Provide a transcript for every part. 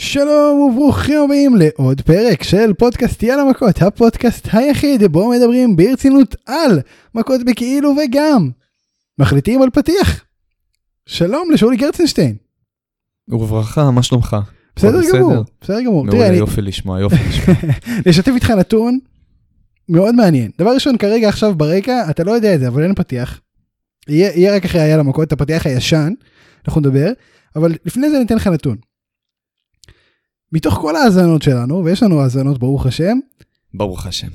שלום וברוכים הבאים לעוד פרק של פודקאסט יאללה מכות, הפודקאסט היחיד בו מדברים ברצינות על מכות בכאילו וגם מחליטים על פתיח. שלום לשולי גרצנשטיין. וברכה, מה שלומך? בסדר? גמור, בסדר גמור. מעולה, אני יופי לשמוע, יופי לשמוע. לשתף איתך נתון מאוד מעניין. דבר ראשון, כרגע עכשיו ברקע, אתה לא יודע את זה, אבל אין פתיח. יהיה, יהיה רק אחרי היאללה מכות, הפתיח הישן, אנחנו נדבר, אבל לפני זה ניתן לך נתון. מתוך כל ההאזנות שלנו, ויש לנו האזנות ברוך השם, ברוך השם.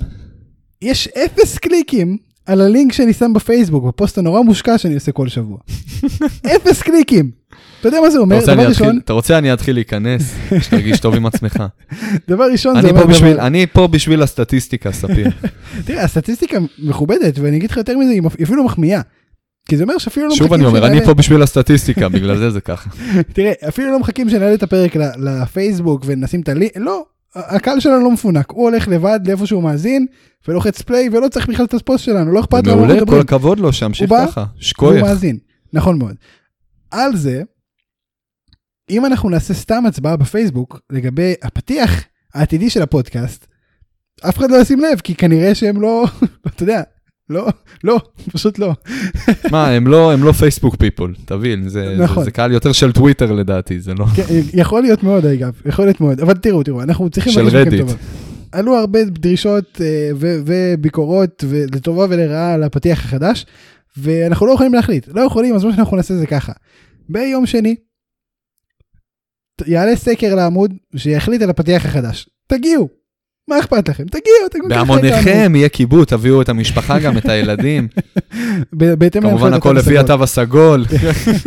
יש אפס קליקים על הלינק שאני שם בפייסבוק, בפוסט הנורא מושקע שאני עושה כל שבוע. אפס קליקים. אתה יודע מה זה אומר? דבר ראשון, אתה רוצה אני אתחיל להיכנס, שתרגיש טוב עם עצמך. דבר ראשון זה אומר פה בשביל- דבר- אני פה בשביל הסטטיסטיקה, ספיר. תראה, הסטטיסטיקה מכובדת, ואני אגיד לך יותר מזה, היא אפילו מחמיאה. כי זה אומר שאפילו לא שוב אני מחכים אומר, אני פה בשביל הסטטיסטיקה, בגלל זה זה ככה. תראה, אפילו לא מחכים שנעלה את הפרק לפייסבוק ונשים את הלינק, לא, הקהל שלנו לא מפונק, הוא הולך לבד לאיפה שהוא מאזין, ולוחץ פליי, ולא צריך בכלל את הפוסט שלנו, לא אכפת לו מעולה. כל הכבוד לו, שימשיך הוא ככה. שכוייך. מאזין, נכון מאוד. על זה, אם אנחנו נעשה סתם הצבעה בפייסבוק לגבי הפתיח העתידי של הפודקאסט, אף אחד לא ישים לב, כי כנראה שהם לא, אתה יודע, לא, לא, פשוט לא. מה, הם לא הם לא פייסבוק פיפול, תבין, זה- זה- נכון. זה קהל יותר של טוויטר לדעתי, זה לא... כן, יכול להיות מאוד אגב, יכול להיות מאוד, אבל תראו, תראו, אנחנו צריכים... של רדיט. עלו הרבה דרישות אה, ו- וביקורות ו- לטובה ולרעה על הפתיח החדש, ואנחנו לא יכולים להחליט, לא יכולים, אז מה שאנחנו נעשה זה ככה. ביום שני, יעלה סקר לעמוד שיחליט על הפתיח החדש. תגיעו, מה אכפת לכם? תגיעו, תגיעו. בהמוניכם יהיה כיבוד, תביאו את המשפחה גם, את הילדים. כמובן הכל לפי. התו הסגול.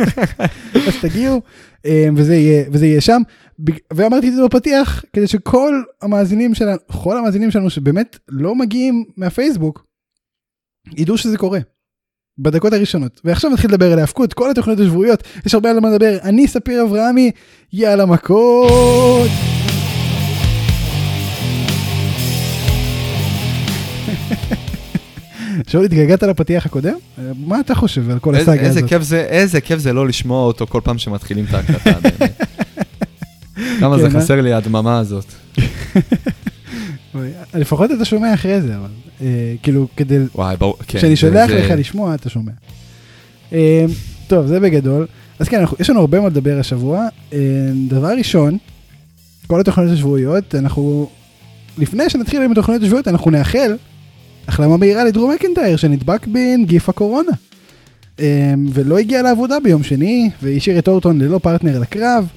אז תגיעו, אה, וזה יהיה, וזה יהיה שם. ואמרתי את זה בפתיח, כדי שכל המאזינים שלנו, כל המאזינים שלנו שבאמת לא מגיעים מהפייסבוק, ידעו שזה קורה. בדקות הראשונות. ועכשיו נתחיל לדבר על ההאבקות, כל התוכניות השבועיות, יש הרבה על מה לדבר. אני ספיר אברהמי, יאללה מכות. שאולי, התגעגעת לפתיח הקודם? מה אתה חושב על כל איזה- הסאגה איזה הזאת? כיף זה, איזה כיף זה לא לשמוע אותו כל פעם שמתחילים את ההקלטה, באמת. כמה זה כן, אה? חסר לי הדממה הזאת. לפחות אתה שומע אחרי זה, אבל אה, כאילו כדי, וואי, ברור, כן. כשאני שולח לך לשמוע אתה שומע. אה, טוב זה בגדול, אז כן יש לנו הרבה מה לדבר השבוע. דבר ראשון, כל התוכניות השבועיות, אנחנו, לפני שנתחיל עם התוכניות השבועיות אנחנו נאחל החלמה מהירה לדרום מקנטייר שנדבק בנגיף הקורונה. אה, ולא הגיע לעבודה ביום שני והשאיר את אורטון ללא פרטנר לקרב.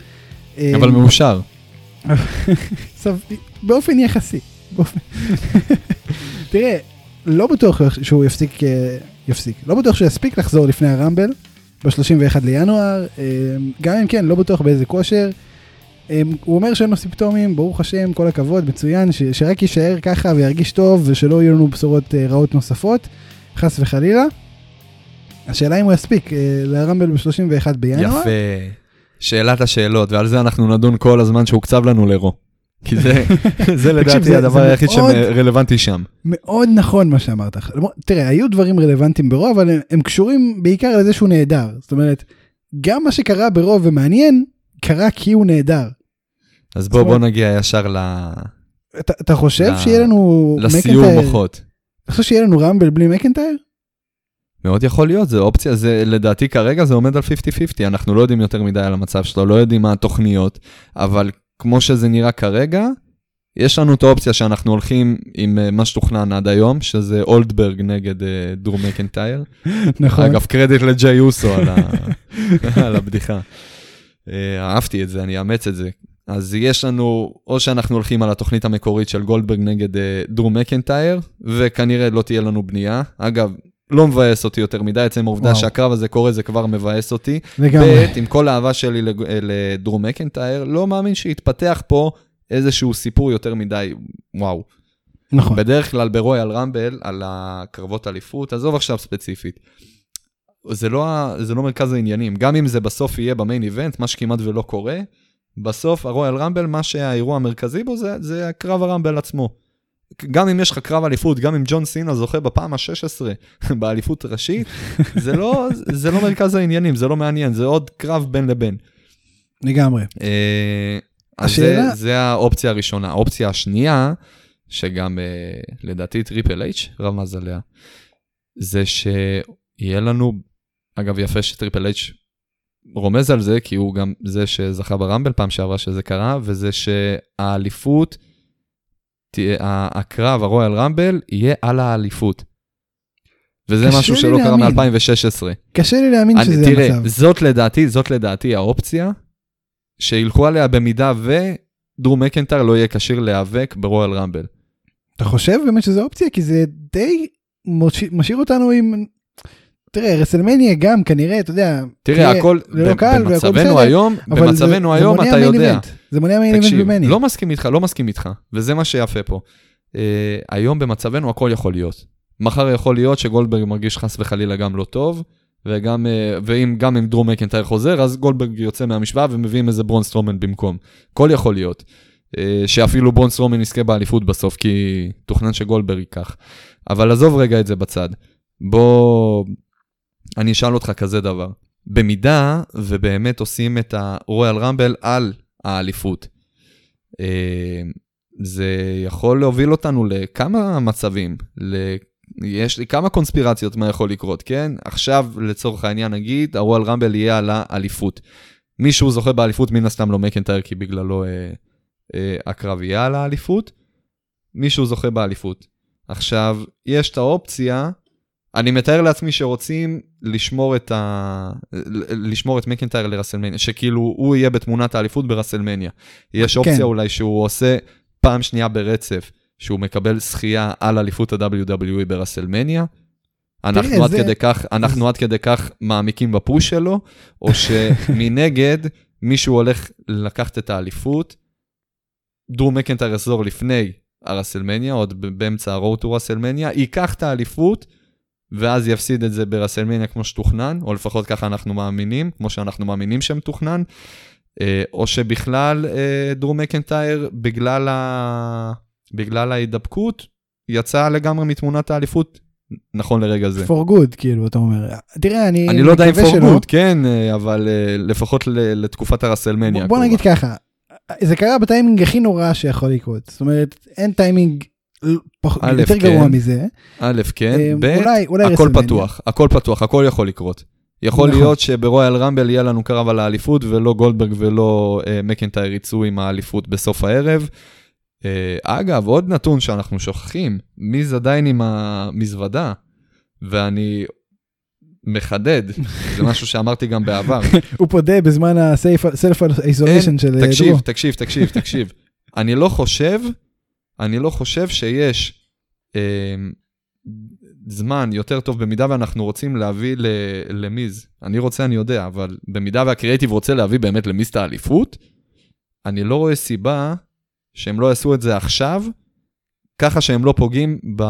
אה, אבל מאושר. באופן יחסי. תראה, לא בטוח שהוא יפסיק, אה, יפסיק, לא בטוח שהוא יספיק לחזור לפני הרמבל ב-31 לינואר, אה, גם אם כן, לא בטוח באיזה כושר. אה, הוא אומר שאין לו סימפטומים, ברוך השם, כל הכבוד, מצוין, ש... שרק יישאר ככה וירגיש טוב ושלא יהיו לנו בשורות אה, רעות נוספות, חס וחלילה. השאלה אם הוא יספיק אה, לרמבל ב-31 בינואר. יפה. שאלת השאלות, ועל זה אנחנו נדון כל הזמן שהוקצב לנו לרו. כי זה, זה לדעתי הדבר היחיד שרלוונטי שם. מאוד נכון מה שאמרת. תראה, היו דברים רלוונטיים ברוב, אבל הם, הם קשורים בעיקר לזה שהוא נהדר. זאת אומרת, גם מה שקרה ברוב ומעניין, קרה כי הוא נהדר. אז בוא, זאת בוא נגיע ישר ל... אתה, אתה חושב ל- שיהיה לנו לסיור מקנטייר? מוחות. אתה חושב שיהיה לנו רמבל בלי מקנטייר? מאוד יכול להיות, זה אופציה, זה לדעתי כרגע זה עומד על 50-50, אנחנו לא יודעים יותר מדי על המצב שלו, לא יודעים מה התוכניות, אבל כמו שזה נראה כרגע, יש לנו את האופציה שאנחנו הולכים עם אה, מה שתוכנן עד היום, שזה אולדברג נגד אה, דור מקנטייר. נכון. אגב, קרדיט לג'יי אוסו על, ה... על הבדיחה. אה, אהבתי את זה, אני אאמץ את זה. אז יש לנו, או שאנחנו הולכים על התוכנית המקורית של גולדברג נגד אה, דרו מקנטייר, וכנראה לא תהיה לנו בנייה. אגב, לא מבאס אותי יותר מדי, עצם העובדה. שהקרב הזה קורה זה כבר מבאס אותי. לגמרי. ב', עם כל האהבה שלי אה, לדרו מקנטייר, לא מאמין שיתפתח פה איזשהו סיפור יותר מדי, וואו. נכון. בדרך כלל ברויאל רמבל, על הקרבות אליפות, עזוב עכשיו ספציפית. זה לא, זה לא מרכז העניינים, גם אם זה בסוף יהיה במיין איבנט, מה שכמעט ולא קורה, בסוף הרויאל רמבל, מה שהאירוע המרכזי בו זה, זה הקרב הרמבל עצמו. גם אם יש לך קרב אליפות, גם אם ג'ון סינה זוכה בפעם ה-16 באליפות ראשית, זה לא, זה לא מרכז העניינים, זה לא מעניין, זה עוד קרב בין לבין. לגמרי. אה, השאלה- זה, זה האופציה הראשונה. האופציה השנייה, שגם אה, לדעתי טריפל אייץ' רמז עליה, זה שיהיה לנו, אגב יפה שטריפל אייץ' רומז על זה, כי הוא גם זה שזכה ברמבל פעם שעברה שזה קרה, וזה שהאליפות, תהיה, הקרב, הרויאל רמבל, יהיה על האליפות. וזה משהו שלא קרה להאמין. מ-2016. קשה לי להאמין שזה תראה, המצב. זאת לדעתי, זאת לדעתי האופציה, שילכו עליה במידה ודרו מקנטר לא יהיה כשיר להיאבק ברויאל רמבל. אתה חושב באמת שזו אופציה? כי זה די משאיר אותנו עם... תראה, רסלמניה גם כנראה, אתה יודע, תראה, הכל, ללא קהל והכל בסדר, במצבנו היום, במצבנו זה- היום זה אתה יודע. זה מונע מיין איבנט תקשיב, במני. לא מסכים איתך, לא מסכים איתך, וזה מה שיפה פה. אה, היום במצבנו הכל יכול להיות. מחר יכול להיות שגולדברג מרגיש חס וחלילה גם לא טוב, וגם, אה, ואם גם אם דרום מקנטייר חוזר, אז גולדברג יוצא מהמשוואה ומביאים איזה ברון סטרומן במקום. הכל יכול להיות. אה, שאפילו ברון סטרומן יזכה באליפות בסוף, כי תוכנן שגולדברג ייקח. אבל עזוב רגע את זה בצד. בוא, אני אשאל אותך כזה דבר. במידה ובאמת עושים את הרויאל רמבל על האליפות, אה, זה יכול להוביל אותנו לכמה מצבים. יש לי כמה קונספירציות מה יכול לקרות, כן? עכשיו, לצורך העניין, נגיד, הרויאל רמבל יהיה על האליפות. מישהו זוכה באליפות, מן הסתם לא מקנטייר, כי בגללו אה, אה, הקרב יהיה על האליפות. מישהו זוכה באליפות. עכשיו, יש את האופציה, אני מתאר לעצמי שרוצים לשמור את, ה... לשמור את מקנטייר לרסלמניה, שכאילו הוא יהיה בתמונת האליפות ברסלמניה. יש אופציה כן. אולי שהוא עושה פעם שנייה ברצף, שהוא מקבל זכייה על אליפות ה-WWE ברסלמניה. אנחנו, תראה, עד זה- כדי כך, אנחנו עד כדי כך מעמיקים ב push שלו, או שמנגד מישהו הולך לקחת את האליפות, דרו מקנטייר יחזור לפני הרסלמניה, עוד באמצע ה-road to רסלמניה, ייקח את האליפות, ואז יפסיד את זה ברסלמניה כמו שתוכנן, או לפחות ככה אנחנו מאמינים, כמו שאנחנו מאמינים שמתוכנן, אה, או שבכלל אה, דרו מקנטייר, בגלל, ה... בגלל ההידבקות, יצא לגמרי מתמונת האליפות, נכון לרגע זה. for good, כאילו, אתה אומר. תראה, אני אני לא יודע אם for good, כן, אה, אבל לפחות לתקופת הרסלמניה. בוא- בוא. נגיד ככה, זה קרה בטיימינג הכי נורא שיכול לקרות. זאת אומרת, אין טיימינג א', יותר כן. גרוע מזה. א', כן, אה, ב', אולי- אולי הכל. פתוח, הכל פתוח, הכל יכול לקרות. יכול נכון. להיות שברויאל רמבל יהיה לנו קרב על האליפות, ולא גולדברג ולא אה, מקנטייר יצאו עם האליפות בסוף הערב. אה, אגב, עוד נתון שאנחנו שוכחים, מיז עדיין עם המזוודה, ואני מחדד, זה משהו שאמרתי גם בעבר. הוא פודה בזמן ה-self isolation של אה, תקשיב, דרור. תקשיב, תקשיב, תקשיב. אני לא חושב, אני לא חושב שיש אה, זמן יותר טוב במידה ואנחנו רוצים להביא ל, למיז. אני רוצה, אני יודע, אבל במידה והקריאיטיב רוצה להביא באמת למיז את האליפות, אני לא רואה סיבה שהם לא יעשו את זה עכשיו, ככה שהם לא פוגעים ב...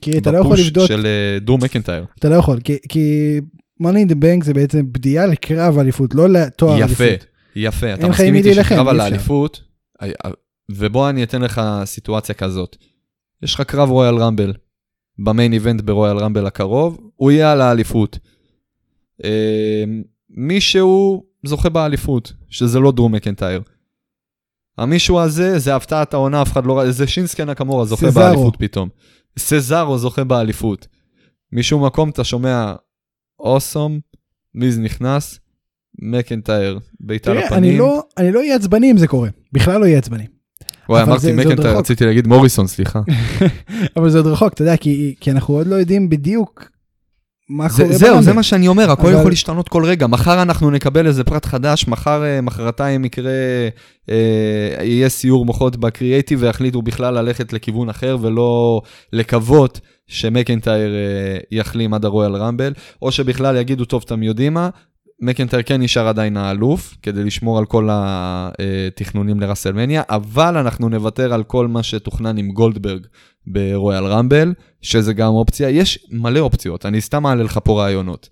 כי אתה לא יכול בפוש של אה, דרום מקנטייר. אתה לא יכול, כי- כי money in the bank זה בעצם בדיעה לקרב אליפות, לא לתואר יפה, אליפות. יפה, אתה אין לך מסכים איתי שקרב על. האליפות, ובוא אני אתן לך סיטואציה כזאת. יש לך קרב רויאל רמבל, במיין איבנט ברויאל רמבל הקרוב, הוא יהיה על האליפות. אה, מישהו זוכה באליפות, שזה לא דרום מקנטייר. המישהו הזה, זה הפתעת העונה, אף אחד לא ראה, זה שינסקי נקמורה זוכה סזארו. באליפות פתאום. סזארו זוכה באליפות. משום מקום אתה שומע אוסום, מיז נכנס, מקנטייר, בעיטה תראה, לפנים. אני לא- אני לא אהיה עצבני אם זה קורה, בכלל לא אהיה עצבני. וואי, אמרתי מקנטייר. רציתי להגיד מוריסון, סליחה. אבל זה עוד רחוק, אתה יודע, כי כי אנחנו עוד לא יודעים בדיוק מה זה- קורה זהו. זה מה שאני אומר, הכל אבל- יכול להשתנות כל רגע. מחר אנחנו נקבל איזה פרט חדש, מחר, אה, מחרתיים יקרה, אה, יהיה סיור מוחות בקריאייטיב ויחליטו בכלל ללכת לכיוון אחר ולא לקוות שמקנטייר אה, יחלים עד הרויאל רמבל, או שבכלל יגידו, טוב, אתם יודעים מה? מקנטייר כן נשאר עדיין האלוף, כדי לשמור על כל התכנונים לרסלמניה, אבל אנחנו נוותר על כל מה שתוכנן עם גולדברג ברויאל רמבל, שזה גם אופציה. יש מלא אופציות, אני סתם מעלה לך פה רעיונות.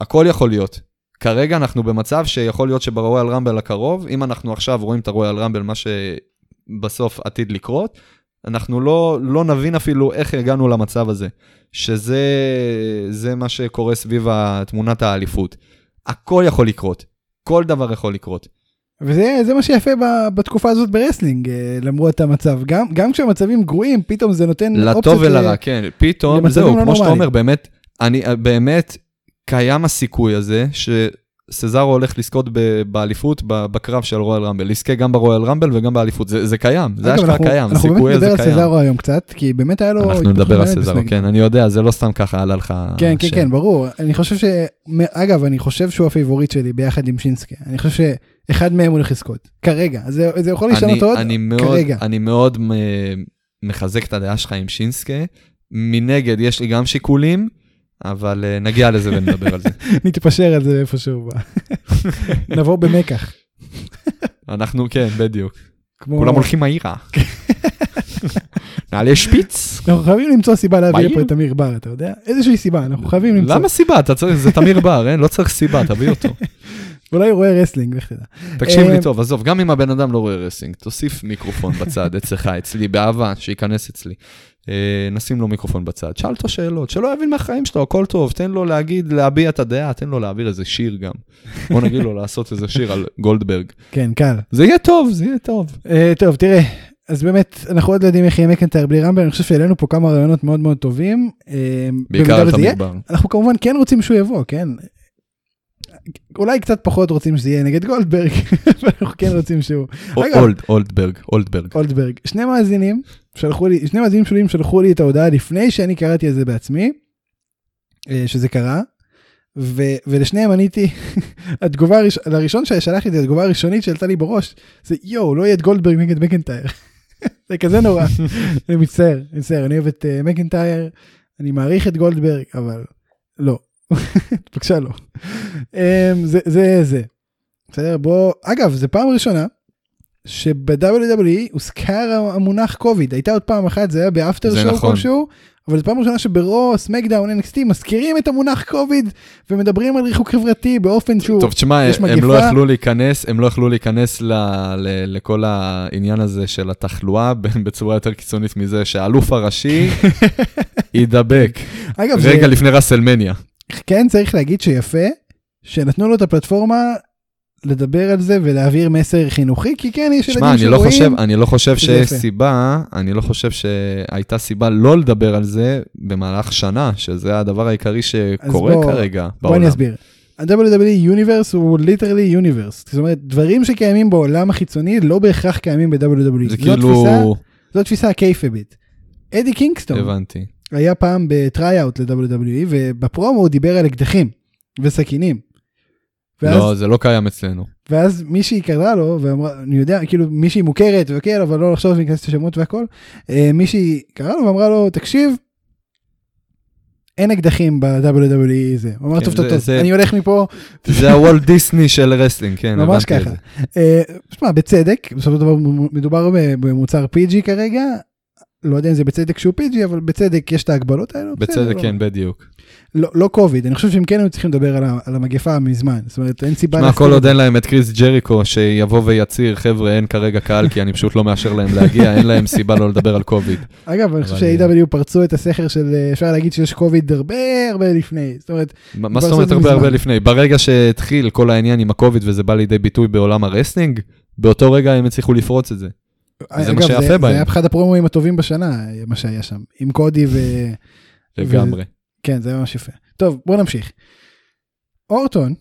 הכל יכול להיות. כרגע אנחנו במצב שיכול להיות שברויאל רמבל הקרוב, אם אנחנו עכשיו רואים את הרויאל רמבל, מה שבסוף עתיד לקרות, אנחנו לא, לא נבין אפילו איך הגענו למצב הזה, שזה זה מה שקורה סביב תמונת האליפות. הכל יכול לקרות, כל דבר יכול לקרות. וזה זה מה שיפה ב- בתקופה הזאת ב wrestling אה, למרות המצב גם גם כשהמצבים גרועים פתאום זה נותן לטוב אופציות ל- ולרע, כן. פתאום, זהו, לא כמו שאתה. אומר, באמת, אני, באמת, קיים הסיכוי הזה שסזארו הולך לזכות באליפות בקרב של רויאל רמבל. יזכה גם ברויאל רמבל וגם באליפות. זה, זה קיים, זה אשכרה אנחנו- קיים, אנחנו באמת נדבר על קיים. סזארו היום קצת כי באמת היה לו אנחנו נדבר על סזארו. כן, אני יודע, זה לא סתם ככה עלה לך כן כן. כן ברור אני חושב ש... אגב אני חושב שהוא הפייבוריט שלי ביחד עם שינסקה אני חושב שאחד מהם הולך לזכות כרגע זה, זה יכול להשתנות עוד אני מאוד, כרגע. אני מאוד מחזק את הדעה שלך עם שינסקה. מנגד, יש לי גם שיקולים, אבל אה, נגיע לזה ונדבר על זה. נתפשר על זה איפשהו. נבוא במקח. אנחנו, כן, בדיוק. כמו... כולם הולכים מהירה. נעלה שפיץ? אנחנו חייבים למצוא סיבה להביא? לפה את תמיר בר אתה יודע איזושהי סיבה אנחנו חייבים למצוא למה סיבה? זה תמיר בר, אין? לא צריך סיבה, תביא אותו. אולי הוא רואה wrestling לך תדע. תקשיב אה, לי טוב, עזוב, גם אם הבן אדם לא רואה wrestling, תוסיף מיקרופון בצד אצלך, אצלי, באהבה, שייכנס אצלי. אה, נשים לו מיקרופון בצד, שאל אותו שאלות, שלא יבין מהחיים שלו, הכל טוב, תן לו להגיד, להביע את הדעה, תן לו להעביר איזה שיר גם. בוא נגיד לו לעשות איזה שיר על גולדברג. כן קל. זה יהיה טוב, זה יהיה טוב. אה, טוב תראה אז באמת אנחנו עוד לא יודעים איך יהיה מקנטייר בלי רמבל אני חושב שהעלינו פה כמה רעיונות מאוד מאוד טובים. אה, בעיקר במידה על וזה יהיה. תמיר בר. אנחנו כמובן כן רוצים שהוא יבוא כן. אולי קצת פחות רוצים שזה יהיה נגד גולדברג אבל אנחנו כן רוצים שהוא. אולד, אולדברג, אולדברג. גולדברג שני מאזינים שלחו לי שני מאזינים שונים שלחו לי את ההודעה לפני שאני קראתי על זה בעצמי. אה, שזה קרה. ו, ולשניהם עניתי התגובה הראש, לראשון ששלחתי את זה התגובה הראשונית שעלתה לי בראש זה יואו לא יהיה את גולדברג נגד מקנטייר. זה כזה נורא אני מצטער אני מצטער אני אוהב את uh, מקנטייר אני מעריך את גולדברג אבל לא בבקשה לא. um, זה זה זה. בסדר בוא אגב זה פעם ראשונה שב-WWE הוזכר המונח קוביד הייתה עוד פעם אחת זה היה באפטר שואו נכון. כלשהו אבל זו פעם ראשונה שברו סמקדאון NXT מזכירים את המונח קוביד ומדברים על ריחוק חברתי באופן שהוא טוב, תשמע, הם לא. יכלו להיכנס, הם לא יכלו להיכנס ל, ל, לכל העניין הזה של התחלואה בצורה יותר קיצונית מזה שהאלוף הראשי יידבק אגב זה רגע לפני ראסלמניה. כן צריך להגיד שיפה שנתנו לו את הפלטפורמה לדבר על זה ולהעביר מסר חינוכי כי כן יש ילדים שמע, אני לא שרואים חושב, אני לא חושב שיש. סיבה, אני לא חושב שהייתה סיבה לא לדבר על זה במהלך שנה, שזה הדבר העיקרי שקורה בוא- כרגע בוא אני בעולם. אסביר. ה-WWE Universe הוא ליטרלי יוניברס זאת אומרת דברים שקיימים בעולם החיצוני לא בהכרח קיימים ב-WWE. זה זו כאילו, זו התפיסה הקייפבית. אדי קינגסטון הבנתי. היה פעם ב tryout ל-WWE ובפרומו הוא דיבר על אקדחים וסכינים. ואז, לא, זה לא קיים אצלנו. ואז מישהי קראה לו ואמרה אני יודע כאילו מישהי מוכרת וכן אבל לא חשוב להכניס את השמות והכל אה, מישהי קראה לו ואמרה לו תקשיב. אין אקדחים ב-WWE זה. הוא אמר כן, טוב טוב זה- טוב זה- אני הולך מפה זה הוולט דיסני של wrestling, כן, ממש הבנתי את ככה. זה. אה, שמע בצדק בסופו של דבר מדובר במוצר PG כרגע. לא יודע אם זה בצדק שהוא PG אבל בצדק יש את ההגבלות האלו. בצדק, לא- כן, בדיוק. לא לא קוביד אני חושב שהם כן היו צריכים לדבר על על המגפה מזמן זאת אומרת אין סיבה. מה, כל עוד. אין להם את קריס ג'ריקו שיבוא ויצהיר, חבר'ה, אין כרגע קהל כי אני פשוט לא מאשר להם להגיע, אין להם סיבה לא לדבר על קוביד. אגב אני חושב אבל- ש-AW פרצו את הסכר של אה, אפשר להגיד שיש קוביד הרבה הרבה לפני זאת אומרת מה זאת אומרת הרבה הרבה. לפני? ברגע שהתחיל כל העניין עם הקוביד וזה בא לידי ביטוי בעולם ה wrestling, באותו רגע הם הצליחו לפרוץ את זה. זה מה שיפה זה בהם. היה אחד הפרומואים הטובים בשנה מה שהיה שם עם קודי ו... לגמרי. כן זה היה ממש יפה. טוב בוא נמשיך. אורטון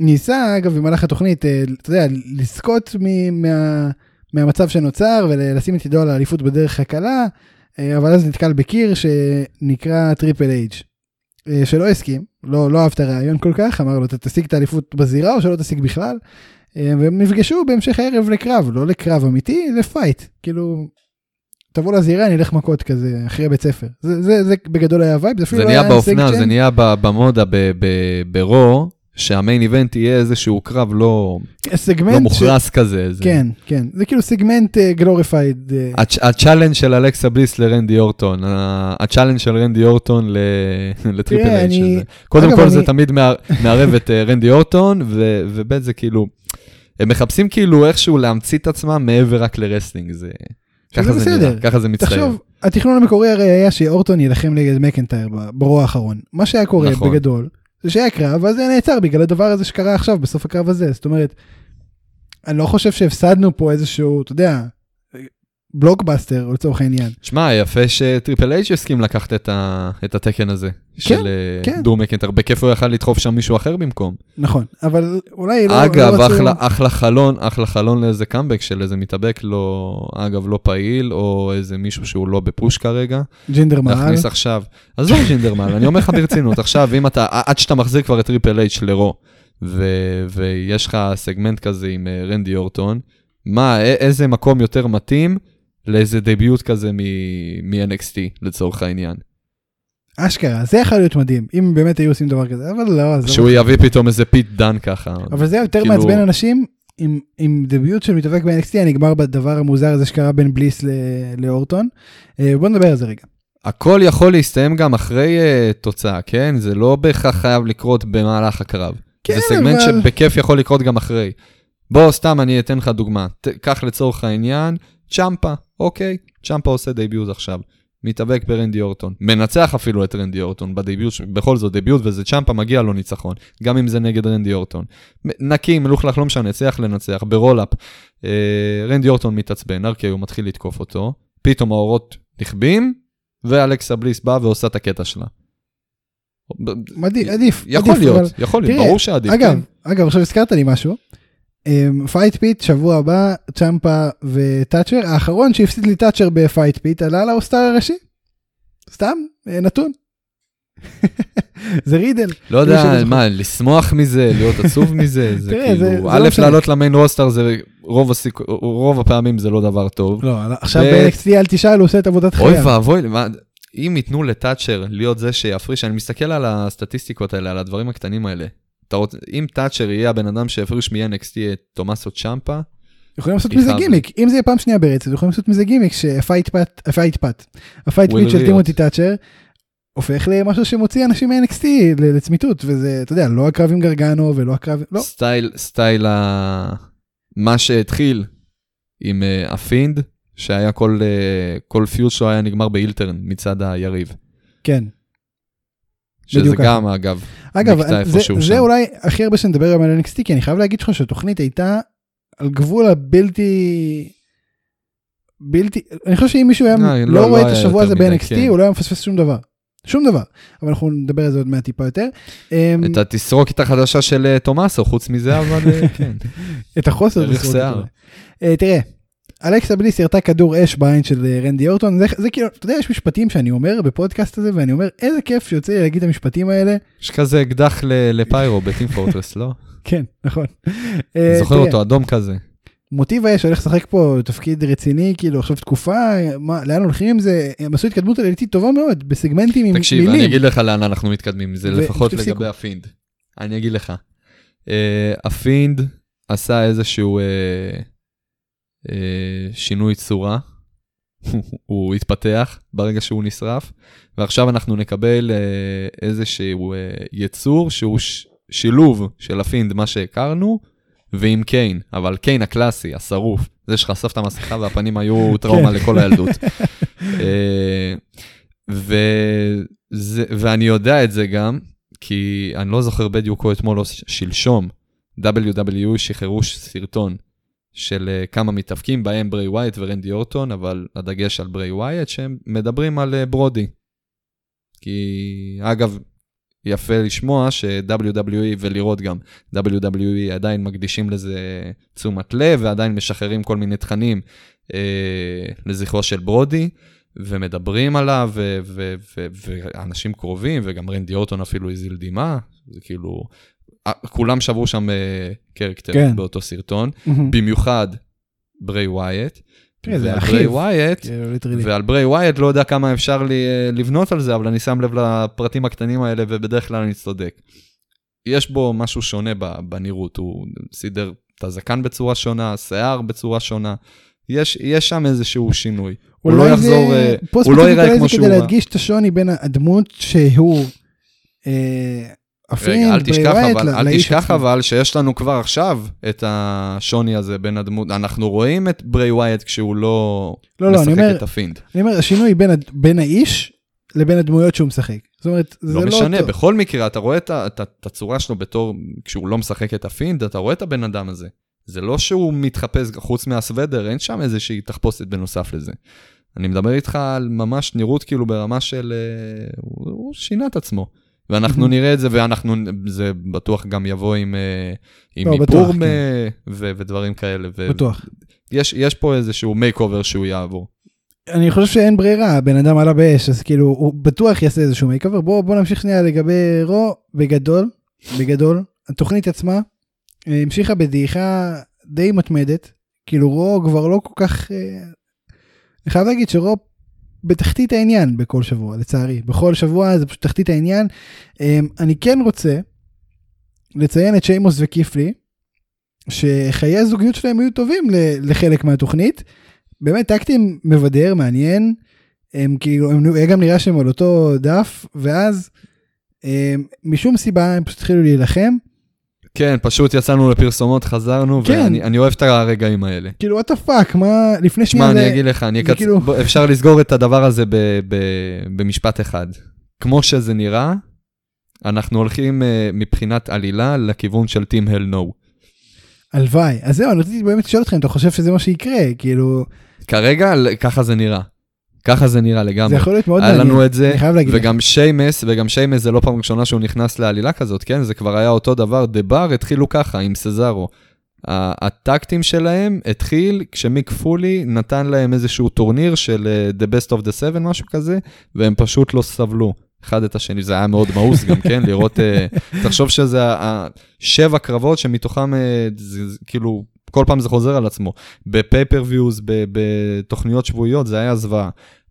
ניסה אגב במהלך התוכנית אה, אתה יודע לזכות מה... מהמצב שנוצר ולשים את ידו על האליפות בדרך הקלה אה, אבל אז נתקל בקיר שנקרא טריפל אייץ' אה, שלא הסכים לא לא אהב את הרעיון כל כך אמר לו אתה תשיג את האליפות בזירה או שלא תשיג בכלל. אה, והם נפגשו בהמשך הערב לקרב לא לקרב אמיתי ל fight כאילו. תבוא לזירה אני אלך מכות כזה אחרי בית ספר זה זה זה בגדול היה vibe אפילו זה לא נהיה היה באופנה, סגצ'ן. זה נהיה ב- במודה ב- ב- ברו, שה main event יהיה איזשהו קרב לא סגמנט לא ש- מוכרס כזה. זה- כן כן זה כאילו סגמנט glorified הצ'- ה challenge של אלכסה בליס לרנדי אורטון, ה challenge של רנדי אורטון ל- לטריפל אייץ' אני- שזה. קודם כל אני- זה תמיד מער- מערב את אה, רנדי אורטון, וב' זה כאילו, הם מחפשים כאילו איכשהו להמציא את עצמם מעבר רק ל wrestling, זה... ככה זה בסדר. נראה, ככה זה מצטייר. תחשוב התכנון המקורי הרי היה שאורטון יילחם נגד מקנטייר ברו האחרון מה שהיה קורה נכון. בגדול זה שהיה קרב ואז זה נעצר בגלל הדבר הזה שקרה עכשיו בסוף הקרב הזה זאת אומרת. אני לא חושב שהפסדנו פה איזשהו, אתה יודע, בלוקבאסטר לצורך העניין. שמע, יפה שטריפל אייץ' הסכים לקחת את, ה... את התקן הזה. של אה, כן. דרו מקנטייר, בכיף הוא יכל לדחוף שם מישהו אחר במקום. נכון, אבל אולי לא... אגב, לא רצו- אחלה, אחלה חלון, אחלה חלון לאיזה קאמבק של איזה מתאבק לא, אגב, לא פעיל, או איזה מישהו שהוא לא ב push כרגע. ג'ינדר מהאל. להכניס עכשיו, עזוב ג'ינדרמן, אני אומר לך ברצינות, עכשיו, אם אתה, עד שאתה מחזיר כבר את טריפל אייץ' לרו, ו- ויש לך סגמנט כזה עם אה, רנדי אורטון, מה, איזה מקום יותר מתאים לאיזה debut כזה מ-NXT, לצורך העניין. אשכרה, זה יכול להיות מדהים, אם באמת היו עושים דבר כזה, אבל לא. שהוא יביא פתאום איזה פיט דאן ככה. אבל זה יותר כאילו- מעצבן אנשים, עם, עם debut של מתאבק ב-NXT שנגמר בדבר המוזר הזה שקרה בין בליס ל- לאורטון. אה, בוא נדבר על זה רגע. הכל יכול להסתיים גם אחרי אה, תוצאה, כן? זה לא בהכרח חייב לקרות במהלך הקרב. כן, זה סגמנט אבל- שבכיף יכול לקרות גם אחרי. בוא, סתם אני אתן לך דוגמה. ת, קח לצורך העניין, צ'מפה, אוקיי? צ'מפה עושה debut עכשיו. מתאבק ברנדי אורטון. מנצח אפילו את רנדי אורטון ב debut, ש- בכל זאת debut וזה צ'מפה, מגיע לו ניצחון. גם אם זה נגד רנדי אורטון. נקי, מלוכלך, לא משנה, הצליח לנצח, ב roll-up. אה, רנדי אורטון מתעצבן, RKO מתחיל לתקוף אותו, פתאום האורות נכבים, ואלכסה בליס באה ועושה את הקטע שלה. מדהים, עדיף. יכול עדיף, להיות, אבל- יכול להיות, ברור שעדיף. אגב, כן. אגב, עכשיו הזכרת לי משהו. Fight Pit, שבוע הבא, צ'מפה וטאצ'ר, האחרון שהפסיד לטאצ'ר ב Fight Pit עלה ל roster הראשי. סתם, אה, נתון. זה רידל. לא יודע. מה, לשמוח מזה, להיות עצוב מזה, זה כאילו, לא א', משנה. לעלות ל main roster זה רוב הפעמים זה לא דבר טוב. לא, עכשיו ב-NXT אל תשאל, הוא עושה את עבודת אוי חייו. ואבוי, מה- אם ייתנו לטאצ'ר להיות זה שיפריש, אני מסתכל על הסטטיסטיקות האלה, על הדברים הקטנים האלה. אתה רוצ- אם טאצ'ר יהיה הבן אדם שיפריש מ-NXT את תומאסו צ'מפה, יכולים לעשות מזה. גימיק, אם זה יהיה פעם שנייה ברצף, יכולים לעשות מזה גימיק שה Fight Pit, ה Fight Pit, ה Fight Pit של. טימותי טאצ'ר, הופך למשהו שמוציא אנשים מ-NXT לצמיתות, וזה, אתה יודע, לא הקרב עם גרגנו ולא הקרב, לא, style, style ה... מה שהתחיל עם אה, הפינד, שהיה כל, אה, כל feud שלו היה נגמר ב heel turn מצד היריב. כן. שזה בדיוק גם, אגב, אגב, נקטע זה, זה שם. אולי הכי הרבה שנדבר היום על NXT, כי אני חייב להגיד לך שהתוכנית הייתה על גבול הבלתי... בלתי, אני חושב שאם מישהו היה אה, לא, לא- לא רואה את היה השבוע הזה ב-NXT, כן. הוא לא היה מפספס שום דבר. שום דבר. אבל אנחנו נדבר על זה עוד מעט טיפה יותר. אמ, את התסרוקת החדשה של אה, תומאסו, חוץ מזה, אבל אה, כן. את החוסר. דבר. אה, תראה, אלכסה בליס ירתה כדור אש בעין של אה, רנדי אורטון, זה, זה כאילו, אתה יודע, יש משפטים שאני אומר בפודקאסט הזה, ואני אומר, איזה כיף שיוצא לי להגיד את המשפטים האלה. יש כזה אקדח ל Pyro ב Team Fortress, לא? כן, נכון. אה, זוכר אותו, אדום כזה. מוטיב האש הולך לשחק פה תפקיד רציני, כאילו עכשיו תקופה, מה, לאן הולכים עם זה? הם עשו התקדמות עלילתית טובה מאוד, בסגמנטים עם תקשיב, מילים. אני אגיד לך לאן אנחנו מתקדמים, זה לפחות. לגבי הפינד. אני אגיד לך. אה, הפינד עשה איזשהו שינוי צורה. הוא התפתח ברגע שהוא נשרף, ועכשיו אנחנו נקבל אה, איזשהו אה, יצור שהוא שילוב של הפינד, מה שהכרנו, ועם קיין, אבל קיין הקלאסי, השרוף, זה שחשף את המסכה והפנים היו טראומה כן. לכל הילדות. אה, וזה, ואני יודע את זה גם, כי אני לא זוכר בדיוק או אתמול או שלשום, WWE שחררו סרטון של אה, כמה מתאבקים, בהם ברי ווייט ורנדי אורטון, אבל הדגש על ברי ווייט, שהם מדברים על אה, ברודי. כי אגב, יפה לשמוע ש-WWE ולראות גם, WWE עדיין מקדישים לזה תשומת לב ועדיין משחררים כל מיני תכנים אה, לזכרו של ברודי. ומדברים עליו, ואנשים קרובים, וגם רנדי אורטון אפילו הזיל דמעה, זה כאילו, אה, כולם שברו שם אה, character כן. באותו סרטון, מהמם. במיוחד ברי ווייט, זה ועל. ברי ווייט, כאילו, literally. ועל ברי ווייט לא יודע כמה אפשר לי אה, לבנות על זה, אבל אני שם לב לפרטים הקטנים האלה, ובדרך כלל אני צודק. יש בו משהו שונה בנראות, הוא סידר את הזקן בצורה שונה, שיער בצורה שונה, יש, יש שם איזשהו שינוי. הוא לא יחזור, זה- אה, הוא לא ייראה כמו שהוא... כדי להדגיש את השוני בין הדמות שהוא רגע, אל תשכח אבל, אל תשכח. אבל שיש לנו כבר עכשיו את השוני הזה בין הדמות, אנחנו רואים את בריי וואייט כשהוא לא לא, לא, משחק אומר- את ה fiend. אני אומר, השינוי בין בין האיש לבין הדמויות שהוא משחק. זאת אומרת, זה לא לא משנה, אותו. בכל מקרה אתה רואה את את את הצורה שלו בתור, כשהוא לא משחק את ה fiend, אתה רואה את הבן אדם הזה. זה לא שהוא מתחפש, חוץ מהסוודר, אין שם איזושהי תחפושת בנוסף לזה. אני מדבר איתך על ממש נראות כאילו ברמה של... אה, הוא, הוא שינה את עצמו. ואנחנו נראה את זה, ואנחנו, זה בטוח גם יבוא עם, אה, עם לא, איפור בטוח, מ- כן. ו- ודברים כאלה. ו- בטוח. יש, יש פה איזשהו makeover שהוא יעבור. אני חושב שאין ברירה, הבן אדם עלה באש, אז כאילו, הוא בטוח יעשה איזשהו makeover. בוא, בוא נמשיך שנייה לגבי רו, בגדול, בגדול, התוכנית עצמה אה, המשיכה בדעיכה די מתמדת. כאילו רו כבר לא כל כך... אה, אני חייב להגיד שרו בתחתית העניין בכל שבוע, לצערי. בכל שבוע זה פשוט תחתית העניין. אה, אני כן רוצה לציין את שיימוס וקיפלי, שחיי הזוגיות שלהם היו טובים לחלק מהתוכנית. באמת טקטים מבדר, מעניין. הם כאילו, הם, היה גם נראה שהם על אותו דף, ואז הם, משום סיבה הם פשוט התחילו להילחם. כן, פשוט יצאנו לפרסומות, חזרנו, כן. ואני אני אוהב את הרגעים האלה. כאילו, what the fuck, מה, לפני שמע, שנייה אני זה... אגיד לך, אני אקצ... כאילו- אפשר לסגור את הדבר הזה ב, ב, במשפט אחד. כמו שזה נראה, אנחנו הולכים uh, מבחינת עלילה לכיוון של טים הל נו. הלוואי. אז זהו, אני רציתי באמת לשאול אתכם, אתה חושב שזה מה שיקרה? כאילו, כרגע, ככה זה נראה. ככה זה נראה זה לגמרי. יכול להיות מאוד מעניין. לנו את זה, אני חייב להגיד לך. וגם שיימס, וגם שיימס זה לא פעם ראשונה שהוא נכנס לעלילה כזאת, כן? זה כבר היה אותו דבר, דה בר התחילו ככה עם סזארו. ה tag team שלהם התחיל כשמיק פולי נתן להם איזשהו טורניר של אה, The Best of the Seven, משהו כזה, והם פשוט לא סבלו אחד את השני. זה היה מאוד מאוס גם, כן? לראות, אה, תחשוב שזה השבע קרבות שמתוכם, אה, זה- זה- כאילו, כל פעם זה חוזר על עצמו. ב pay-per-viewז, בתוכניות שבועיות, זה היה זוועה.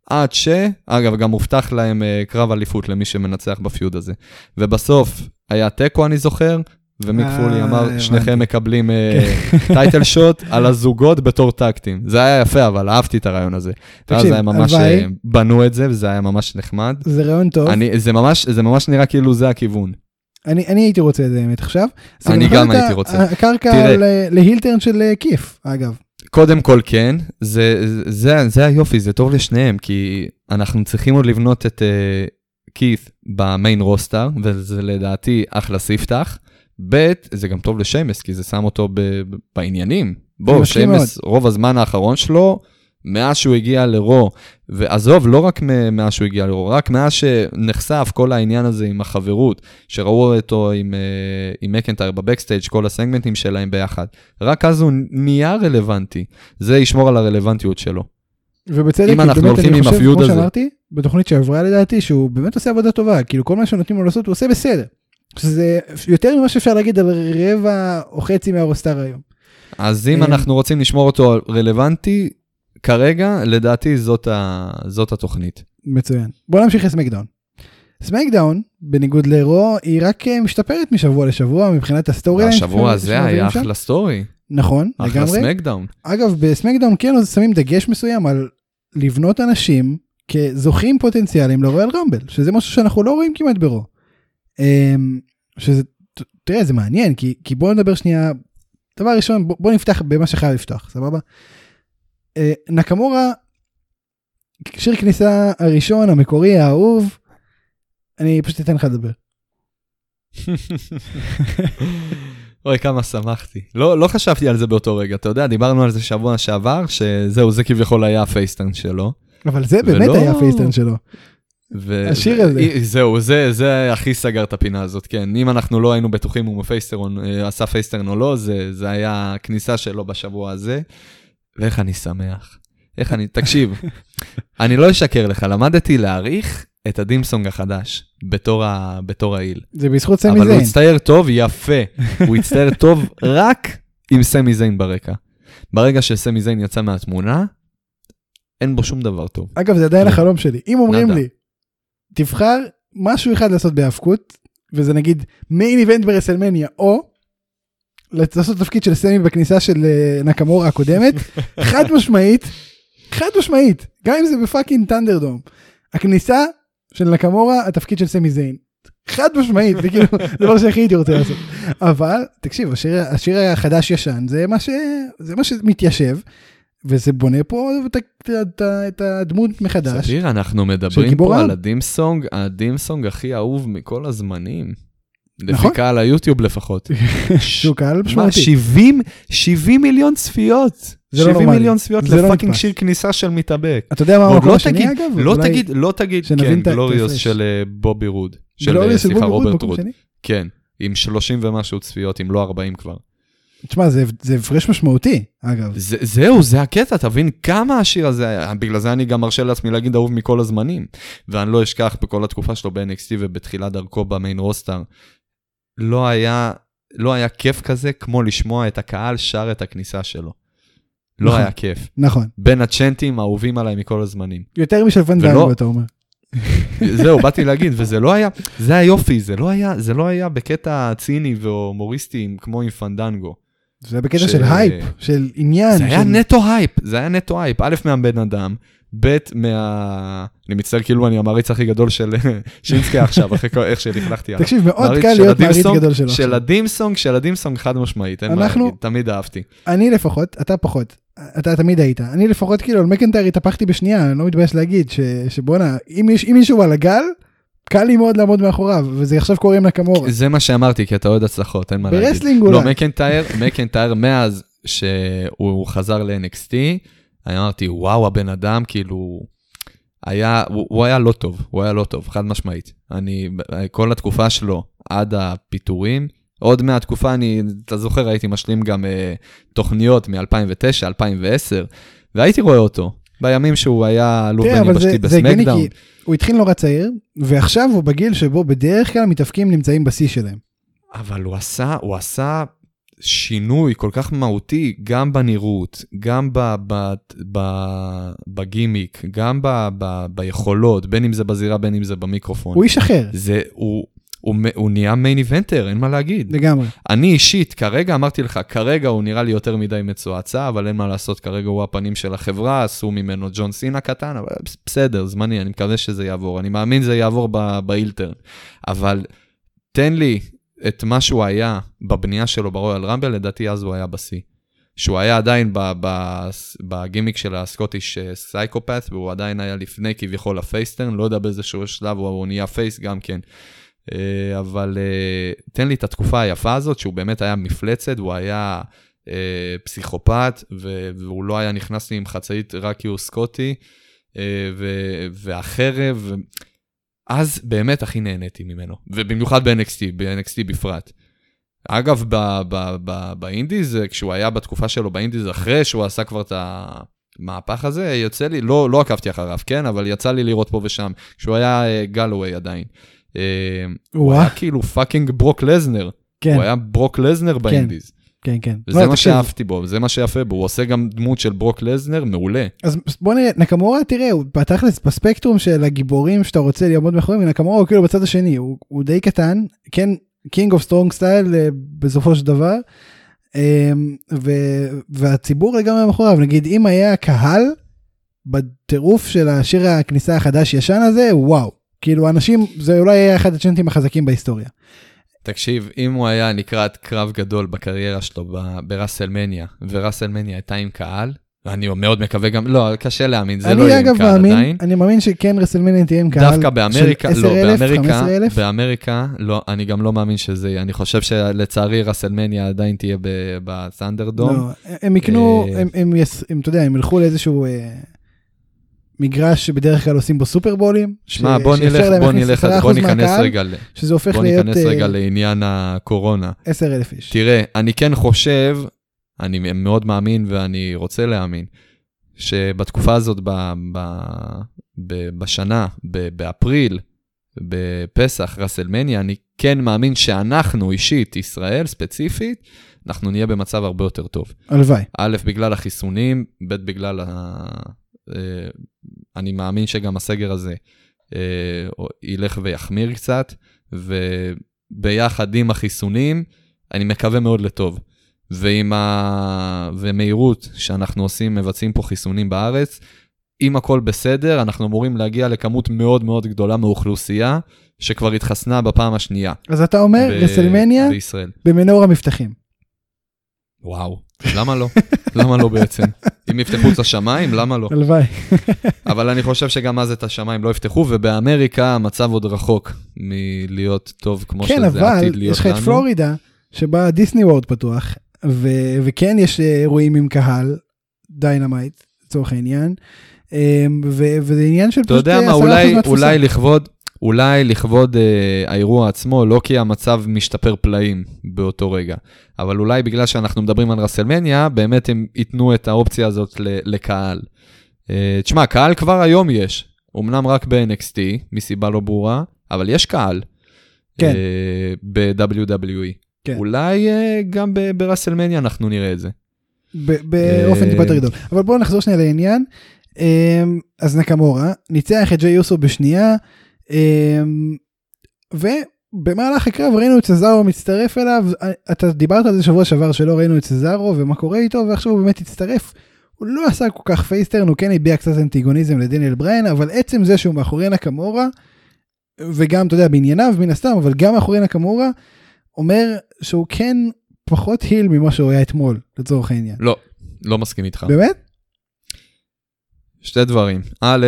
עד ש... אגב, גם הובטח להם אה, קרב אליפות למי שמנצח ב feud הזה. ובסוף היה תיקו, אני זוכר, ומיק אה, פולי אמר. שניכם מקבלים אה, title shot על הזוגות בתור tag team. זה היה יפה, אבל אהבתי את הרעיון הזה. ואז היה ממש. אה, בנו את זה, וזה היה ממש נחמד. זה רעיון טוב. אני, זה ממש, זה ממש נראה כאילו זה הכיוון. אני, אני הייתי רוצה את זה באמת עכשיו. אני גם הייתי ה- רוצה. הקרקע תראה. ל- להילטרן של אה, כיף, אגב. קודם כל כן, זה, זה, זה היופי, זה טוב לשניהם, כי אנחנו צריכים עוד לבנות את uh, כית' במיין רוסטר, וזה לדעתי אחלה ספתח. ב', זה גם טוב לשיימס, כי זה שם אותו ב, בעניינים. בוא, מסכים שיימס, רוב הזמן האחרון שלו, מאז שהוא הגיע לרו, ועזוב, לא רק מאז שהוא הגיע לרו, רק מאז שנחשף כל העניין הזה עם החברות, שראו אותו עם, uh, עם מקנטייר בבקסטייג', כל הסגמנטים שלהם ביחד. רק אז הוא נהיה רלוונטי. זה ישמור על הרלוונטיות שלו. ובצדק, אם אנחנו הולכים עם הפיוד כמו הזה. שאמרתי, בתוכנית שעברה לדעתי, שהוא באמת עושה עבודה טובה, כאילו כל מה שנותנים לו לעשות הוא עושה בסדר. שזה יותר ממה שאפשר להגיד על רבע או חצי מהרוסטר היום. אז אם אה. אנחנו רוצים לשמור אותו רלוונטי, כרגע, לדעתי זאת, ה... זאת התוכנית. מצוין. בוא נמשיך לסמקדאון. סמקדאון, בניגוד לרו, היא רק אה, משתפרת משבוע לשבוע מבחינת ה storyline השבוע הזה היה שם. אחלה story, נכון, אחלה לגמרי. סמקדאון. אגב, בסמקדאון כן שמים דגש מסוים על לבנות אנשים כזוכים פוטנציאליים לרויאל רמבל, שזה משהו שאנחנו לא רואים כמעט ברו. אמ, שזה, תראה, זה מעניין, כי, כי בואו נדבר שנייה, דבר ראשון, בוא, בוא נפתח במה שחייב לפתוח, סבבה? אה, נקמורה, שיר כניסה הראשון, המקורי, האהוב, אני פשוט אתן לך לדבר. אוי, כמה שמחתי. לא, לא חשבתי על זה באותו רגע, אתה יודע, דיברנו על זה שבוע שעבר, שזהו, זה כביכול היה ה face turn שלו. אבל זה באמת ולא- היה ה face turn שלו. ו... השיר הזה. ו- זהו, זה, זה הכי סגר את הפינה הזאת, כן. אם אנחנו לא היינו בטוחים אם הוא face turn, אה, עשה face turn או לא, זה, זה היה הכניסה שלו בשבוע הזה. ואיך אני שמח. איך אני, תקשיב, אני לא אשקר לך, למדתי להעריך את ה theme song החדש בתור, ה, בתור ה heel. זה בזכות סמי זיין. אבל הוא הצטייר טוב, יפה. הוא הצטייר טוב רק עם סמי זיין ברקע. ברגע שסמי זיין יצא מהתמונה, אין בו שום דבר טוב. אגב זה עדיין. החלום שלי אם אומרים. לי תבחר משהו אחד לעשות בהאבקות וזה נגיד main event ברסלמניה או לעשות תפקיד של סמי בכניסה של אה, נקמורה הקודמת חד משמעית חד משמעית גם אם זה ב fucking ThunderDome הכניסה של נקמורה התפקיד של סמי זיין. חד משמעית זה כאילו דבר שהכי הייתי רוצה לעשות אבל תקשיב השיר, השיר החדש ישן זה מה ש... זה מה שמתיישב וזה בונה פה את, הדמות מחדש. סביר, אנחנו מדברים פה. על הדימסונג, הדימסונג הכי אהוב מכל הזמנים. נכון. לפי קהל היוטיוב לפחות. שהוא קהל משמעותי. 70, 70 מיליון צפיות. זה לא 70 נורמלי. מיליון צפיות לא ל fucking. שיר כניסה של מתאבק. אתה יודע מה ועוד המקום לא השני תגיד, אגב? לא תגיד, לא תגיד, כן, גלוריוס. של אה, בובי רוד. של, אה, סליחה, רוברט רוד. כן, עם 30 ומשהו צפיות, אם לא 40 כבר. תשמע, זה זה הפרש משמעותי, אגב. זה, זהו, זה הקטע, תבין כמה השיר הזה היה, בגלל זה אני גם מרשה לעצמי להגיד אהוב מכל הזמנים. ואני לא אשכח בכל התקופה שלו ב-NXT ובתחילת דרכו ב main roster, לא היה, לא היה כיף כזה כמו לשמוע את הקהל שר את הכניסה שלו. לא נכון. היה כיף. נכון. בין ה chantים האהובים עליי מכל הזמנים. יותר משל ואן- ואן דאם, אתה אומר. זהו, באתי להגיד, וזה לא היה, זה היופי, זה לא היה, זה לא היה בקטע ציני והומוריסטי כמו עם פנדנגו. זה בקטע ש- של הייפ, של עניין. זה היה של- נטו הייפ, זה היה נטו הייפ. א', מהבן אדם, ב', מה... אני מצטער כאילו אני המעריץ הכי גדול של שינסקי עכשיו, אחרי כל- איך שלכלכתי עליו. תקשיב, מאוד קל של להיות מעריץ גדול שלו. של הדימסונג, של הדימסונג חד משמעית, אין מה אנחנו- להגיד, תמיד אהבתי. אני לפחות, אתה פחות, אתה תמיד היית. אני לפחות כאילו על מקנטייר התהפכתי בשנייה, אני לא מתבייש להגיד ש- שבואנה, אם יש- אם מישהו על הגל, קל לי מאוד לעמוד מאחוריו, וזה עכשיו קורה עם נקמורה. זה מה שאמרתי, כי אתה אוהד הצלחות, אין מה להגיד. ב wrestling לא, אולי. מקנטייר, מקנטייר מאז שהוא חזר ל-NXT, אני אמרתי, וואו, הבן אדם, כאילו, היה, הוא, הוא היה לא טוב, הוא היה לא טוב, חד משמעית. אני, כל התקופה שלו, עד הפיטורים, עוד מהתקופה, אני, אתה זוכר, הייתי משלים גם אה, תוכניות מ-2009, 2010, והייתי רואה אותו, בימים שהוא היה זה הגיוני בסמקדאון. הוא התחיל נורא צעיר, ועכשיו הוא בגיל שבו בדרך כלל מתאבקים נמצאים בשיא שלהם. אבל הוא עשה, הוא עשה שינוי כל כך מהותי, גם בנראות, גם ב, ב, ב, בגימיק, גם ב, ב, ביכולות, בין אם זה בזירה, בין אם זה במיקרופון. הוא איש אחר, זה, הוא, הוא, הוא, נהיה מיין איבנטר, אין מה להגיד. לגמרי. אני אישית, כרגע, אמרתי לך, כרגע הוא נראה לי יותר מדי מצועצע, אבל אין מה לעשות, כרגע הוא הפנים של החברה, עשו ממנו ג'ון סינה קטן, אבל בסדר, זמני, אני מקווה שזה יעבור. אני מאמין שזה יעבור באילטרן. אבל תן לי את מה שהוא היה בבנייה שלו ברויאל רמבל, לדעתי אז הוא היה בשיא. שהוא היה עדיין בגימיק של ה Scottish אה, psychopath, והוא עדיין היה לפני כביכול ה face turn, לא יודע באיזשהו שלב הוא נהיה face גם כן. אה, אבל אה, תן לי את התקופה היפה הזאת, שהוא באמת היה מפלצת, הוא היה אה, פסיכופת, והוא לא היה נכנס לי עם חצאית רק כי הוא סקוטי, והחרב, אז באמת הכי נהניתי ממנו, ובמיוחד ב-NXT, ב-NXT בפרט. אגב, ב- ב- ב- ב indies, כשהוא היה בתקופה שלו ב indies, אחרי שהוא עשה כבר את המהפך הזה, יוצא לי, לא, לא עקבתי אחריו, כן? אבל יצא לי לראות פה ושם, כשהוא היה גלווי עדיין. אה, הוא היה כאילו fucking ברוק לזנר. כן, הוא היה ברוק לזנר ב indies. כן, כן. וזה לא, מה תקשיב, שאהבתי בו, זה מה שיפה בו, הוא עושה גם דמות של ברוק לזנר מעולה. אז בוא נראה, נקמורה, תראה, הוא בתכלס בספקטרום של הגיבורים שאתה רוצה לעמוד מאחוריהם, נקמורה הוא כאילו בצד השני, הוא, הוא די קטן, כן, King of Strong Style בסופו של דבר, אמ, ו, והציבור לגמרי מאחוריו, נגיד אם היה קהל בטירוף של השיר הכניסה החדש ישן הזה, וואו, כאילו אנשים, זה אולי היה אחד הצ'נטים החזקים בהיסטוריה. תקשיב, אם הוא היה לקראת קרב גדול בקריירה שלו בראסלמניה, וראסלמניה הייתה עם קהל, ואני מאוד מקווה גם, לא, קשה להאמין, זה לא יהיה עם קהל מאמין, עדיין. אני מאמין שכן רסלמניה תהיה עם קהל דווקא באמריקה, לא, 10,000, באמריקה, 15,000. באמריקה, לא, אני גם לא מאמין שזה יהיה, אני חושב שלצערי ראסלמניה עדיין תהיה ב ThunderDome. לא, הם יקנו, אה, הם, הם, yes, הם, אתה יודע, הם ילכו לאיזשהו אה, מגרש שבדרך כלל עושים בו סופרבולים. שמע, ש- בוא נלך, בוא נלך, 10% בוא ניכנס רגע, ל- שזה הופך בוא להיות ניכנס אה, רגע לעניין הקורונה. 10,000 איש. תראה, אני כן חושב, אני מאוד מאמין ואני רוצה להאמין, שבתקופה הזאת, ב, ב, ב, בשנה, ב, באפריל, בפסח, רסלמניה, אני כן מאמין שאנחנו אישית, ישראל ספציפית, אנחנו נהיה במצב הרבה יותר טוב. הלוואי. א', בגלל החיסונים, ב', בגלל ה... אה, אני מאמין שגם הסגר הזה אה, ילך ויחמיר קצת, וביחד עם החיסונים, אני מקווה מאוד לטוב. ועם ה... ומהירות שאנחנו עושים, מבצעים פה חיסונים בארץ, אם הכל בסדר, אנחנו אמורים להגיע לכמות מאוד מאוד גדולה מאוכלוסייה שכבר התחסנה בפעם השנייה. אז אתה אומר, ב- רסלמניה בישראל. במנור המבטחים. וואו. למה לא? למה לא בעצם? אם יפתחו את השמיים, למה לא? הלוואי. אבל אני חושב שגם אז את השמיים לא יפתחו, ובאמריקה המצב עוד רחוק מלהיות טוב כמו כן, שזה עתיד אבל להיות יש לך את לנו. פלורידה, שבה דיסני וורלד פתוח, ו- וכן יש אה, אירועים עם קהל, Dynamite, לצורך העניין, אה, ו- וזה עניין של אתה פשוט יודע אה, מה, 10% אולי, מהתפוסה. אולי לכבוד, אולי לכבוד אה, האירוע עצמו, לא כי המצב משתפר פלאים באותו רגע, אבל אולי בגלל שאנחנו מדברים על רסלמניה, באמת הם ייתנו את האופציה הזאת ל- לקהל. אה, תשמע, קהל כבר היום יש, אמנם רק ב-NXT, מסיבה לא ברורה, אבל יש קהל. כן. אה, ב-WWE. כן. אולי אה, גם ב- ברסלמניה אנחנו נראה את זה. באופן אה, טיפה יותר גדול. אבל בואו נחזור שנייה לעניין. אמ, אז נקמורה ניצח את ג'יי יוסו בשנייה, ובמהלך הקרב ראינו את סזארו מצטרף אליו, אתה דיברת על זה שבוע שעבר שלא ראינו את סזארו ומה קורה איתו ועכשיו הוא באמת הצטרף. הוא לא עשה כל כך face turn, הוא כן הביע קצת אנטיגוניזם לדניאל בריין, אבל עצם זה שהוא מאחורי נקמורה, וגם, אתה יודע, בענייניו מן הסתם, אבל גם מאחורי נקמורה, אומר שהוא כן פחות heel ממה שהוא היה אתמול, לצורך העניין. לא, לא מסכים איתך. באמת? שתי דברים. א',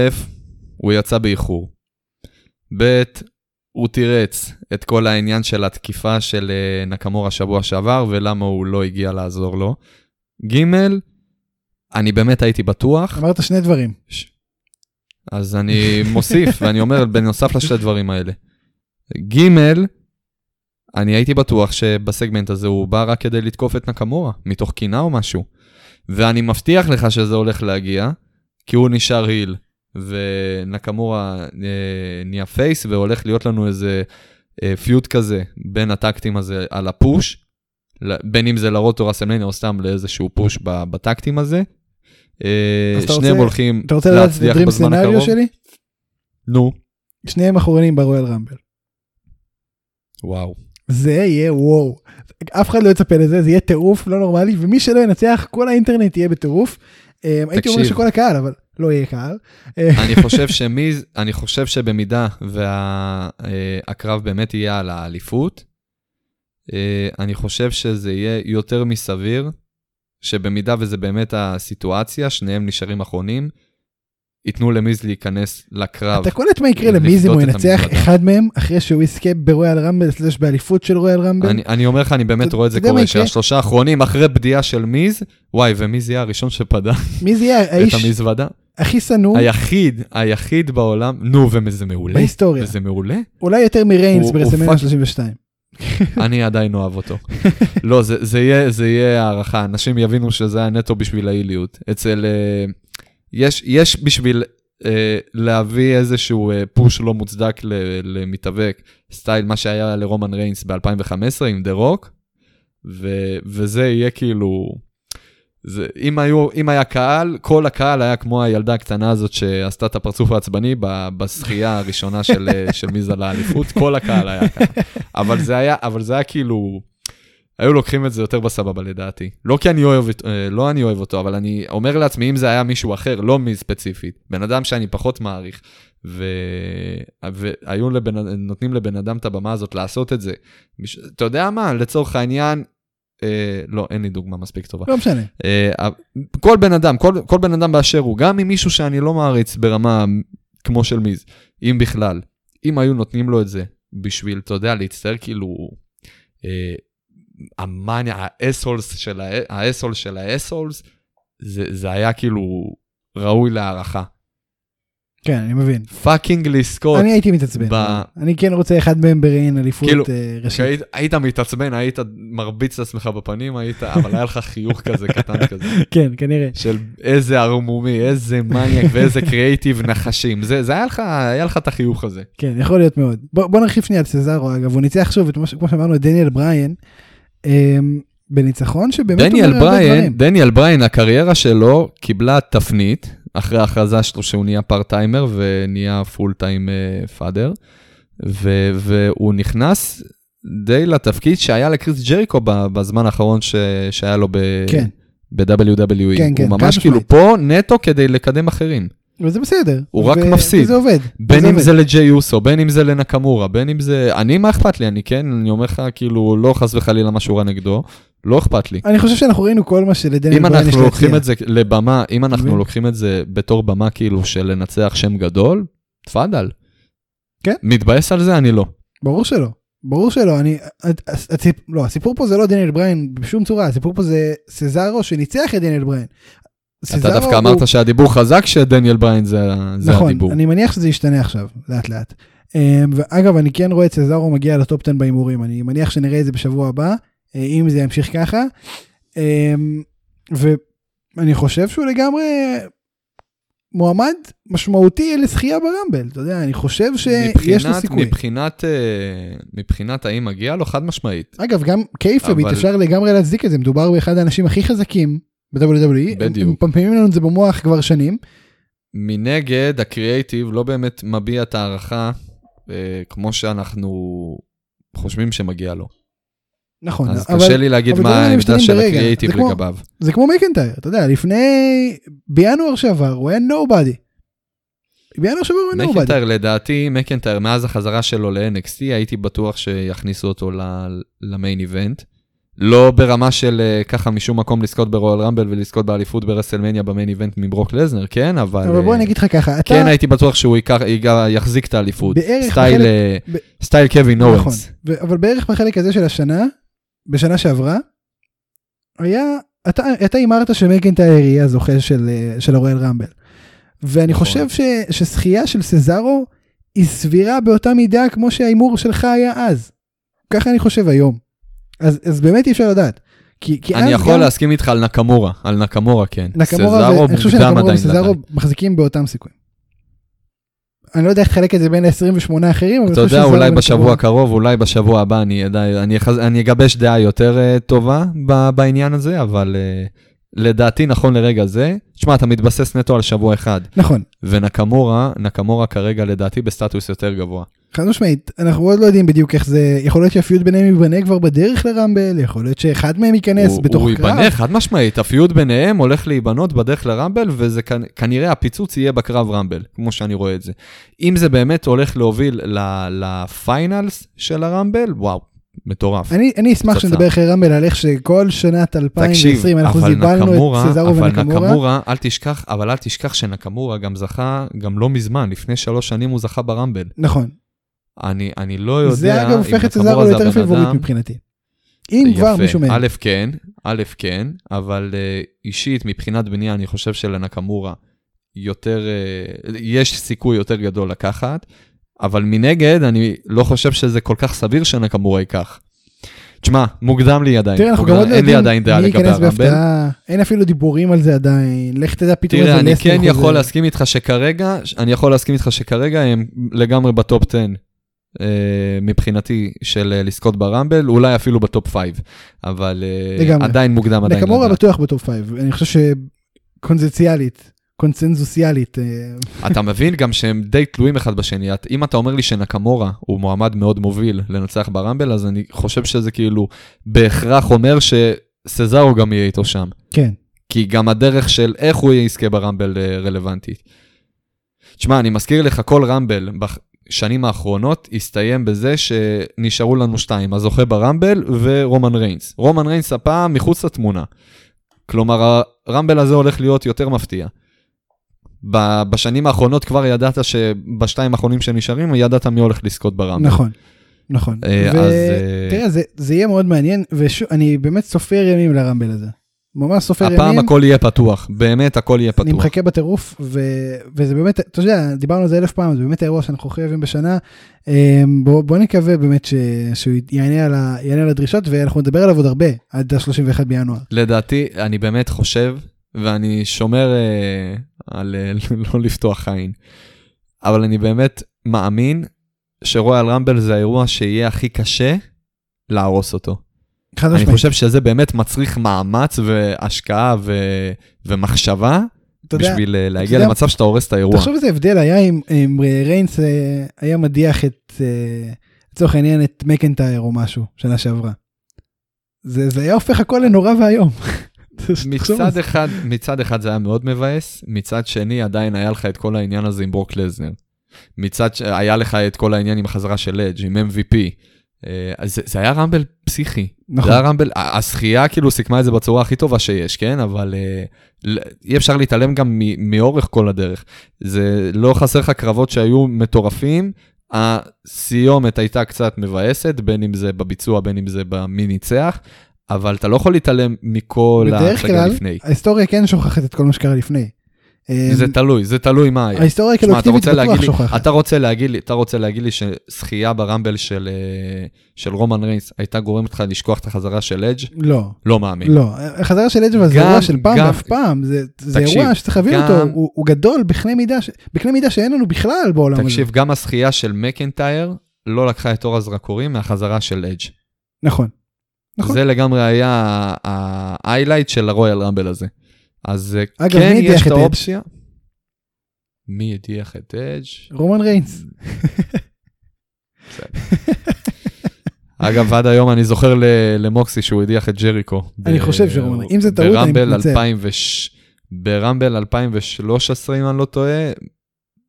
הוא יצא באיחור. ב', הוא תירץ את כל העניין של התקיפה של אה, נקמורה שבוע שעבר, ולמה הוא לא הגיע לעזור לו. ג', אני באמת הייתי בטוח, אמרת שני דברים. ש... אז אני מוסיף, ואני אומר, בנוסף לשתי דברים האלה. ג', אני הייתי בטוח שבסגמנט הזה הוא בא רק כדי לתקוף את נקמורה, מתוך קינה או משהו. ואני מבטיח לך שזה הולך להגיע, כי הוא נשאר heel, ונקמורה אה, נהיה face, והולך להיות לנו איזה אה, feud כזה בין הטקטים הזה על ה push, בין אם זה ל road to WrestleMania או סתם לאיזשהו push בטקטים הזה. אה, אז אתה שניהם רוצה- הולכים אתה רוצה לדעת את להצליח בזמן הקרוב. שלי? נו, שניהם אחרונים ברויאל רמבל. וואו. זה יהיה וואו. אף אחד לא יצפה לזה, זה יהיה טירוף לא נורמלי, ומי שלא ינצח, כל האינטרנט יהיה בטירוף. הייתי אומר. שכל הקהל, אבל לא יהיה קהל. אה, אני חושב שמי, אני חושב שבמידה והקרב באמת יהיה על האליפות, אה, אני חושב שזה יהיה יותר מסביר, שבמידה וזה באמת הסיטואציה, שניהם נשארים אחרונים, ייתנו למיז להיכנס לקרב. אתה קולט מה יקרה למיז אם הוא את ינצח? אחד מהם, אחרי שהוא יזכה ברויאל רמבל, סלש באליפות של רויאל רמבל? אני, אני אומר לך, אני באמת רואה את זה קורה? שהשלושה האחרונים, אחרי בדיעה של מיז, וואי, ומיז יהיה הראשון שפדה מי זה יהיה את האיש המזוודה. הכי שנוא היחיד, היחיד בעולם, נו, וזה מעולה. בהיסטוריה? וזה מעולה. אולי יותר מריינס פאק- 32. אני עדיין אוהב אותו. לא, זה, זה, יהיה, זה יהיה הערכה, אנשים יבינו שזה היה נטו בשביל האיליות. אצל... אה, יש, יש בשביל אה, להביא איזשהו אה, push לא מוצדק ל- למתאבק, סטייל מה שהיה לרומן ריינס ב-2015 עם דה רוק, ו- וזה יהיה כאילו... זה, אם, היו, אם היה קהל, כל הקהל היה כמו הילדה הקטנה הזאת שעשתה את הפרצוף העצבני בזכייה הראשונה של, אה, של מיז על האליפות, כל הקהל היה ככה. אבל זה היה, אבל זה היה כאילו, היו לוקחים את זה יותר בסבבה לדעתי. לא כי אני אוהב, אה, לא אני אוהב אותו, אבל אני אומר לעצמי, אם זה היה מישהו אחר, לא מי ספציפית, בן אדם שאני פחות מעריך, ו... והיו לבן... נותנים לבן אדם את הבמה הזאת לעשות את זה. מש... אתה יודע מה, לצורך העניין, אה, לא, אין לי דוגמה מספיק טובה. לא משנה. אה, כל בן אדם, כל, כל בן אדם באשר הוא, גם עם מישהו שאני לא מעריץ ברמה כמו של מיז, אם בכלל, אם היו נותנים לו את זה בשביל, אתה יודע, להצטער כאילו, אה, המאניה, האסולס של האסולס, זה, זה היה כאילו ראוי להערכה. כן, אני מבין. fucking לזכות. אני הייתי מתעצבן. ב- אני כן רוצה אחד מהם בריין אליפות כאילו, אה, ראשית. כשהיית היית מתעצבן, היית מרביץ את עצמך בפנים, היית, אבל היה לך חיוך כזה קטן כזה. כן, כנראה. של איזה ערמומי, איזה מניאק ואיזה קריאייטיב נחשים. זה, זה היה לך, היה לך את החיוך הזה. כן, יכול להיות מאוד. בוא, בוא נרחיב שנייה על סזארו, אגב, הוא ניצח שוב, את כמו שאמרנו, את דניאל בריין, אמ, בניצחון שבאמת אומר הרבה דברים. דניאל בריין, הקריירה שלו קיבלה תפנית, אחרי ההכרזה שלו שהוא נהיה part timer ונהיה full time father, והוא נכנס די לתפקיד שהיה לקריס ג'ריקו בזמן האחרון ש, שהיה לו ב... כן. ב-WWE. כן, כן, הוא ממש כאילו. פה נטו כדי לקדם אחרים. וזה בסדר. הוא רק מפסיד. וזה עובד. בין אם עובד. זה לג'יי אוסו, בין אם זה לנקמורה, בין אם זה... אני, מה אכפת לי? אני כן, אני אומר לך, כאילו, לא חס וחלילה משהו רע נגדו, לא אכפת לי. אני חושב שאנחנו ראינו כל מה שלדניאל אם בריין יש אנחנו לוקחים להציע. את זה לבמה, אם אנחנו? לוקחים את זה בתור במה כאילו של לנצח שם גדול, תפאדל. כן. מתבאס על זה? אני לא. ברור שלא. ברור שלא, אני, הסיפ, לא, הסיפור פה זה לא דניאל בריין בשום צורה, הסיפור פה זה סזארו שניצח את דניאל בריין. אתה דווקא הוא- אמרת שהדיבור חזק שדניאל בריין זה זה נכון, הדיבור. אני מניח שזה ישתנה עכשיו, לאט לאט. אמ, ואגב, אני כן רואה את סזארו מגיע ל top 10 בהימורים, אני מניח שנראה את זה בשבוע הבא, אה, אם זה ימשיך ככה. אמ, ואני חושב שהוא לגמרי מועמד משמעותי לזכייה ברמבל, אתה יודע, אני חושב שיש לו מבחינת- סיכוי. מבחינת, אה, מבחינת האם מגיע לו, חד משמעית. אגב, גם קייפביט אבל- אפשר לגמרי להצדיק את זה, מדובר באחד האנשים הכי חזקים ב-WWE, בדיוק. הם מפמפמים לנו את זה במוח כבר שנים. מנגד, הקריאייטיב לא באמת מביע את ההערכה אה, כמו שאנחנו חושבים שמגיע לו. נכון, אז אבל קשה לי להגיד מה העמדה של ברגע. הקריאייטיב זה כמו- לגביו. זה כמו מקנטייר, אתה יודע, לפני, בינואר שעבר הוא היה נובדי. בינואר שעבר הוא היה נובדי. מקנטייר לדעתי, מקנטייר מאז החזרה שלו ל-NXT הייתי בטוח שיכניסו אותו למיין איבנט. לא ברמה של אה, ככה משום מקום לזכות ברואל רמבל ולזכות באליפות ברסלמניה במיין איבנט מברוק לזנר, כן, אבל... אבל בוא אה, אני אגיד לך ככה, אתה, כן הייתי בטוח שהוא ייקח, יחזיק את האליפות. בערך סטייל, בחלק- אה, ב- סטייל קווין נכון, אורנס. ו- אבל בערך בחלק הזה של השנה, בשנה שעברה, היה, אתה אתה הימרת שמקנטייר יהיה הזוכה של, של הרואל רמבל. ואני נכון. חושב ש, שזכייה של סזארו היא סבירה באותה מידה כמו שההימור שלך היה אז. ככה אני חושב היום. אז, אז באמת אי אפשר לדעת. כי, כי אני יכול גם להסכים איתך על נקמורה, על נקמורה כן. נקמורה, סזארו ו- אני חושב שנקמורה וסזארו לדעת. מחזיקים באותם סיכויים. אני לא יודע איך לחלק את זה בין ה-28 האחרים, אבל אתה אני יודע, אולי בשבוע הקרוב, אולי בשבוע הבא אני אני אחז- אני אגבש דעה יותר אה, טובה ב- בעניין הזה, אבל אה, לדעתי נכון לרגע זה, תשמע, אתה מתבסס נטו על שבוע אחד, נכון, ונקמורה, נקמורה כרגע לדעתי בסטטוס יותר גבוה. חד משמעית, אנחנו עוד לא יודעים בדיוק איך זה, יכול להיות שהפיוט ביניהם ייבנה כבר בדרך לרמבל, יכול להיות שאחד מהם ייכנס הוא- בתוך הוא קרב. ייבנה, חד משמעית, הפיוט ביניהם הולך להיבנות בדרך לרמבל, וזה כנ- כנראה הפיצוץ יהיה בקרב רמבל, כמו שאני רואה את זה. אם זה באמת הולך להוביל לפיינלס של הרמבל, וואו, מטורף. אני, אני אשמח. שנדבר אחרי רמבל על איך שכל שנת 2020 תקשיב, אנחנו אבל זיבלנו נקמורה, את סזארו אבל ונקמורה. נקמורה, אל תשכח, אבל אל תשכח שנקמורה גם זכה, גם לא מזמן, לפני שלוש שנים הוא זכה ברמבל. נכון. אני, אני לא יודע זה אגב הופך את סזארו זה ליותר אדם. מבחינתי. אם כבר מישהו מהם. א', כן, א', כן, אבל uh, אישית, מבחינת בנייה, אני חושב שלנקמורה יותר, uh, יש סיכוי יותר גדול לקחת, אבל מנגד, אני לא חושב שזה כל כך סביר שנקמורה ייקח. תשמע, מוקדם לי עדיין, תראה, אנחנו גם עוד לא יודעים מי ייכנס. בהפתעה, אין אפילו דיבורים על זה עדיין, לך תדע פתאום איזה תראה, אני לסנר כן. יכול להסכים איתך שכרגע, אני יכול להסכים איתך שכרגע הם לגמרי ב top 10 אה, מבחינתי של אה, לזכות ברמבל, אולי אפילו ב top 5, אבל אה, לגמרי. עדיין מוקדם עדיין נקמורה. בטוח ב top 5, אני חושב שקונזנציאלית, קונצנזוסיאלית, אה, אתה מבין גם שהם די תלויים אחד בשני. אם אתה אומר לי שנקמורה הוא מועמד מאוד מוביל לנצח ברמבל, אז אני חושב שזה כאילו בהכרח אומר שסזארו גם יהיה איתו שם. כן. כי גם הדרך של איך הוא יזכה ברמבל אה, רלוונטית. תשמע, אני מזכיר לך, כל רמבל בשנים האחרונות הסתיים בזה שנשארו לנו שתיים, הזוכה ברמבל ורומן ריינס. רומן ריינס הפעם מחוץ לתמונה. כלומר, הרמבל הזה הולך להיות יותר מפתיע. בשנים האחרונות כבר ידעת שבשתיים האחרונים שנשארים, ידעת מי הולך לזכות ברמבל. נכון, נכון. אה, אז... אה, תראה, זה, זה יהיה מאוד מעניין, ואני באמת סופר ימים לרמבל הזה. ממש סופר הפעם ימים. הכל יהיה פתוח, באמת הכל יהיה אני פתוח. מחכה בטירוף, ו... וזה באמת, אתה יודע, דיברנו על זה אלף פעם, זה באמת האירוע שאנחנו חייבים בשנה. אמ, בוא, בוא נקווה באמת ש... שהוא יענה על, ה... יענה על הדרישות, ואנחנו נדבר עליו עוד הרבה, עד ה-31 בינואר. לדעתי, אני באמת חושב, ואני שומר אה, על אה, לא לפתוח עין, אבל אני באמת מאמין שרויאל רמבל זה האירוע שיהיה הכי קשה להרוס אותו. חד אני משמעית. חושב שזה באמת מצריך מאמץ והשקעה ו... ומחשבה יודע, בשביל אה, להגיע יודע- למצב שאתה הורס את האירוע. תחשוב איזה הבדל היה אם, אם ריינס אה, היה מדיח את, אה, לצורך העניין, את מקנטייר או משהו, שנה שעברה. זה, זה היה הופך הכל לנורא ואיום. מצד. אחד, מצד אחד זה היה מאוד מבאס, מצד שני עדיין היה לך את כל העניין הזה עם ברוק לזנר. מצד ש... היה לך את כל העניין עם החזרה של אדג' עם MVP. אה, אז זה, היה רמבל פסיכי. נכון. זה היה רמבל, הזכייה כאילו סיכמה את זה בצורה הכי טובה שיש, כן? אבל אה, אי אפשר להתעלם גם מאורך כל הדרך. זה לא חסר לך קרבות שהיו מטורפים. הסיומת הייתה קצת מבאסת, בין אם זה בביצוע, בין אם זה במי ניצח, אבל אתה לא יכול להתעלם מכל בדרך ההצגה כלל, לפני. ההיסטוריה כן שוכחת את כל מה שקרה לפני. זה תלוי, זה תלוי מה היה. ההיסטוריה הקולקטיבית להגיד בטוח שוכחת. אתה רוצה להגיד לי, אתה רוצה להגיד לי שזכייה ברמבל של, אה, של רומן ריינס הייתה גורמת לך לשכוח את החזרה של אדג'? לא, לא מאמין. לא. החזרה של אג'ווה זה אירוע של פעם ואף פעם. זה זה תקשיב, אירוע שצריך להבין אותו, הוא הוא גדול בקנה מידה בקנה מידה שאין לנו בכלל בעולם הזה. תקשיב, גם הזכייה של מקנטייר לא לקחה את אור הזרקורים מהחזרה של אדג'. נכון. נכון. זה לגמרי היה ה-highlight של הרויאל רמבל הזה. אז אה, אגב, כן, יש את? האופציה. מי הדיח את אדג'? רומן ריינס. אגב, עד היום אני זוכר למוקסי שהוא הדיח את ג'ריקו. אני חושב שרומן. אם זה טעות, אני מתנצל. 2000 ברמבל 2013, אם אני לא טועה,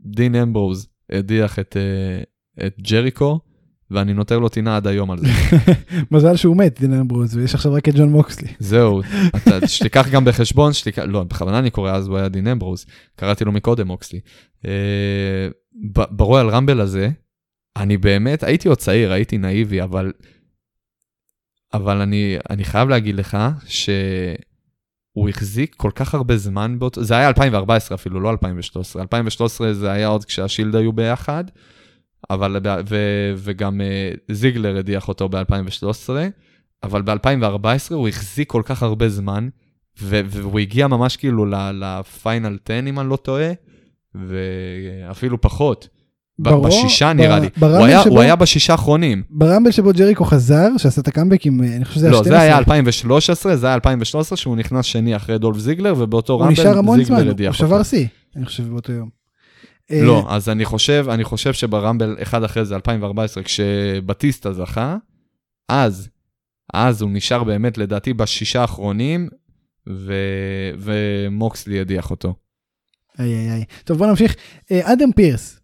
דין אמברוז הדיח את, אה, את ג'ריקו, ואני נותר לו טינה עד היום על זה. מזל שהוא מת, דין אמברוז, ויש עכשיו רק את ג'ון מוקסלי. זהו, אתה, שתיקח גם בחשבון, שתיקח, לא, בכוונה אני קורא, אז הוא היה דין אמברוז, קראתי לו מקודם אוקסלי. אה, ברויאל רמבל הזה, אני באמת, הייתי עוד צעיר, הייתי נאיבי, אבל, אבל אני, אני חייב להגיד לך שהוא החזיק כל כך הרבה זמן באותו, זה היה 2014 אפילו, לא 2013. 2013 זה היה עוד כשהשילד היו ביחד, אבל, ב- ו, וגם אה, זיגלר הדיח אותו ב-2013. אבל ב-2014 הוא החזיק כל כך הרבה זמן, ו- והוא הגיע ממש כאילו לפיינל 10, אם אני לא טועה, ואפילו פחות. ב- ברור, בשישה ב- נראה לי. הוא היה, שבו- הוא היה בשישה האחרונים. ברמבל שבו ג'ריקו חזר, שעשה את הקאמבק עם, אה, אני חושב שזה היה לא, 12. זה היה 2013, זה היה 2013 שהוא נכנס שני אחרי דולף זיגלר, ובאותו הוא רמבל נשאר המון זמן, זיגלר הוא הדיח שבר אותו. שיא, אני חושב באותו יום. לא, אה, אז אני חושב, אני חושב שברמבל אחד אחרי זה, 2014, כשבטיסטה זכה, אז, אז הוא נשאר באמת, לדעתי, בשישה האחרונים, ו... ומוקסלי הדיח אותו. איי איי איי. טוב בוא נמשיך. אה, אדם פירס.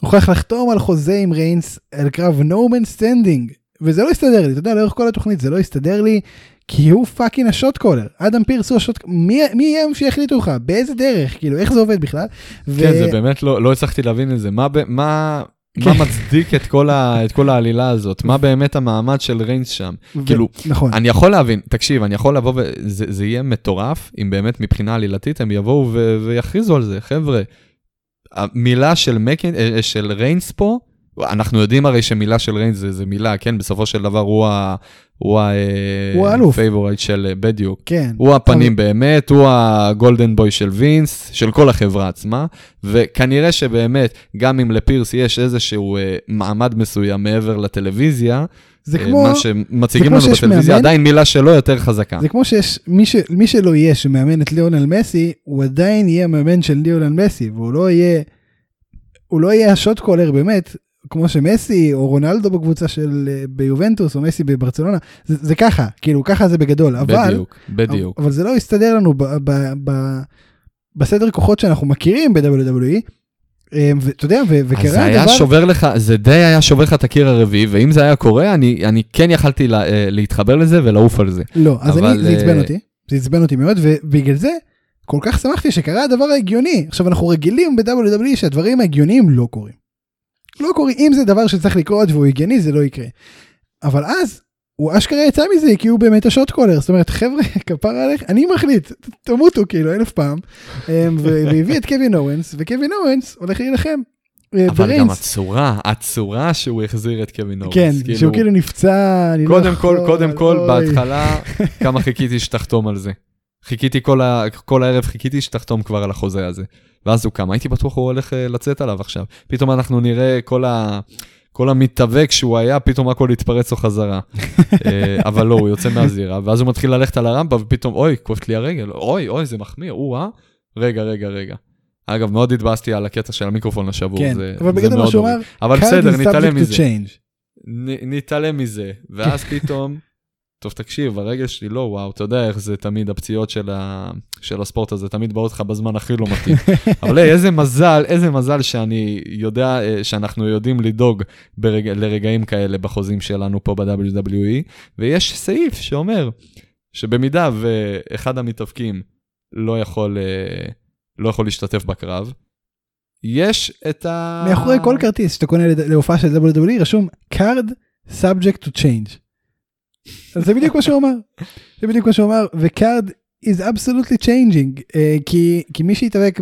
הוכרח לחתום על חוזה עם ריינס על קרב No Man Standing. וזה לא הסתדר לי, אתה יודע, לאורך כל התוכנית זה לא הסתדר לי, כי הוא fucking ה shot caller. אדם פירס הוא ה shot... מי, מי הם שיחליטו לך? באיזה דרך? כאילו, איך זה עובד בכלל? ו... כן, זה באמת לא, לא הצלחתי להבין את זה. מה, ב- מה, מה כן. מצדיק את כל, ה, את כל העלילה הזאת? מה באמת המעמד של ריינס שם? ו... כאילו, נכון. אני יכול להבין, תקשיב, אני יכול לבוא וזה זה יהיה מטורף, אם באמת מבחינה עלילתית הם יבואו ו, ויכריזו על זה, חבר'ה. המילה של, אה, של ריינס פה, אנחנו יודעים הרי שמילה של ריינס זה, זה מילה, כן? בסופו של דבר הוא ה... הוא ה... הוא האלוף. favorite של, אה, בדיוק. כן. הוא הפנים באמת, הוא ה golden boy של וינס, של כל החברה עצמה, וכנראה שבאמת, גם אם לפירס יש איזשהו אה, מעמד מסוים מעבר לטלוויזיה, זה אה, כמו... מה שמציגים לנו בטלוויזיה, מאמן- עדיין מילה שלו יותר חזקה. זה כמו שיש, מי, ש, מי שלא יהיה שמאמן את ליאונל מסי, הוא עדיין יהיה מאמן של ליאונל מסי, והוא לא יהיה, הוא לא יהיה ה shot caller באמת, כמו שמסי או רונלדו בקבוצה של אה, ביובנטוס או מסי בברצלונה, זה, זה ככה, כאילו ככה זה בגדול, אבל, בדיוק, בדיוק. אבל זה לא יסתדר לנו ב, ב, ב, בסדר כוחות שאנחנו מכירים ב-WWE, אה, ואתה יודע, אז וקרה זה היה שובר לך, זה די היה שובר לך את הקיר הרביעי, ואם זה היה קורה, אני, אני כן יכלתי לה, אה, להתחבר לזה ולעוף על זה. לא, אז אבל, אני, זה עצבן אותי, זה עצבן אותי מאוד, ובגלל זה כל כך שמחתי שקרה הדבר ההגיוני. עכשיו אנחנו רגילים ב-WWE שהדברים ההגיוניים לא קורים. לא קורים, אם זה דבר שצריך לקרות והוא הגיוני זה לא יקרה. אבל אז הוא אשכרה יצא מזה כי הוא באמת ה shot caller, זאת אומרת חבר'ה כפרה עליך, אני מחליט, תמותו כאילו אלף פעם. אמ, והביא את קווין אורנס, וקווין אורנס הולך להילחם. אה, אבל גם בריינס. הצורה, הצורה שהוא החזיר את קווין אורנס. כן, שהוא כאילו נפצע, אני לא קודם כל, יכול, קודם כל. בהתחלה, כמה חיכיתי שתחתום על זה. חיכיתי כל, ה... כל הערב, חיכיתי שתחתום כבר על החוזה הזה. ואז הוא קם, הייתי בטוח הוא הולך אה, לצאת עליו עכשיו. פתאום אנחנו נראה כל, ה... כל המתאבק שהוא היה, פתאום הכל יתפרץ לו חזרה. אה, אבל לא, הוא יוצא מהזירה, ואז הוא מתחיל ללכת על הרמפה, ופתאום, אוי, כואבת לי הרגל, אוי, אוי, זה מחמיר, או-אה. רגע, רגע, רגע. אגב, מאוד התבאסתי על הקטע של המיקרופון השבור, כן, זה, אבל זה מאוד אבל "Card בסדר, נתעלם מזה. change." נ- נתעלם מזה, ואז פתאום, טוב, תקשיב, הרגל שלי לא וואו, אתה יודע איך זה תמיד, הפציעות של, ה... של הספורט הזה, תמיד באות לך בזמן הכי לא מתאים. אבל היי, איזה מזל, איזה מזל שאני יודע, אה, שאנחנו יודעים לדאוג ברג... לרגעים כאלה בחוזים שלנו פה ב-WWE, ויש סעיף שאומר שבמידה ואחד המתאבקים לא יכול, אה, לא יכול להשתתף בקרב, יש את ה... מאחורי כל כרטיס שאתה קונה להופעה של WWE רשום card subject to change. אז זה בדיוק מה שהוא אמר. זה בדיוק מה שהוא אמר ו card is absolutely changing אה, כי כי מי שהתאבק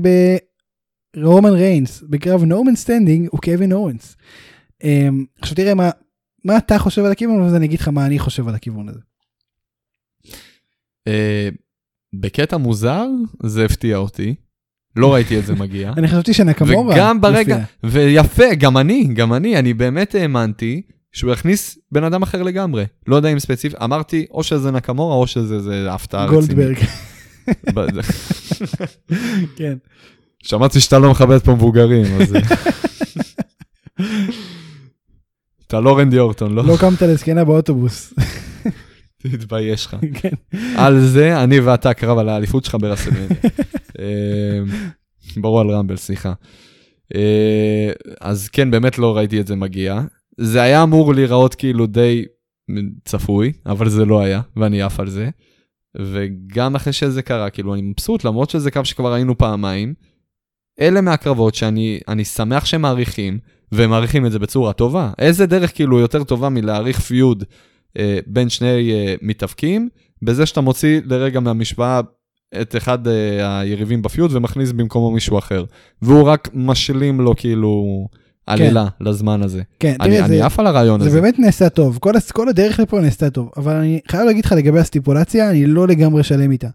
ברומן ריינס בקרב Last Man Standing הוא קווין אורנס. אמ, עכשיו תראה מה מה אתה חושב על הכיוון הזה אני אגיד לך מה אני חושב על הכיוון הזה. אה, בקטע מוזר זה הפתיע אותי. לא ראיתי את זה מגיע. אני חשבתי שנקמורה. וגם ברגע, ויפה, גם אני, גם אני, אני באמת האמנתי שהוא יכניס בן אדם אחר לגמרי. לא יודע אם ספציפי, אמרתי או שזה נקמורה או שזה זה הפתעה רצינית. גולדברג. כן. שמעתי שאתה לא מכבד פה מבוגרים, אז... אתה לא רנדי אורטון, לא? לא קמת לזקנה באוטובוס. תתבייש לך. כן. על זה, אני ואתה קרב על האליפות שלך ברסלמניה. ברור על רמבל, סליחה. אה, אז כן, באמת לא ראיתי את זה מגיע. זה היה אמור להיראות כאילו די צפוי, אבל זה לא היה, ואני עף על זה. וגם אחרי שזה קרה, כאילו, אני מבסוט, למרות שזה קו שכבר היינו פעמיים. אלה מהקרבות שאני שמח שהם מעריכים, והם מעריכים את זה בצורה טובה. איזה דרך כאילו יותר טובה מלהעריך פיוד אה, בין שני אה, מתאבקים, בזה שאתה מוציא לרגע מהמשוואה את אחד אה, היריבים ב feud ומכניס במקומו מישהו אחר. והוא רק משלים לו כאילו עלילה כן. לזמן הזה. כן, אני, תראה, אני עף על הרעיון זה הזה. זה באמת נעשה טוב, כל, כל הדרך לפה נעשתה טוב, אבל אני חייב להגיד לך לגבי הסטיפולציה, אני לא לגמרי שלם איתה.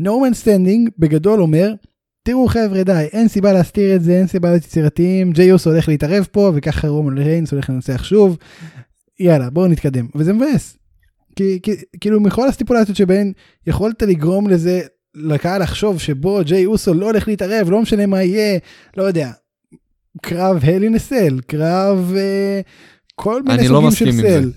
Last Man Standing בגדול אומר, תראו חבר'ה די, אין סיבה להסתיר את זה, אין סיבה להיות יצירתיים, ג'יי יוס הולך להתערב פה, וככה רומן ריינס הולך לנצח שוב, יאללה בואו נתקדם, וזה מבאס. כי, כי כאילו מכל הסטיפולציות שבהן יכולת לגרום לזה לקהל לחשוב שבו ג'יי אוסו לא הולך להתערב, לא משנה מה יהיה, לא יודע, קרב הלינסל, קרב אה, כל מיני לא סוגים של סל.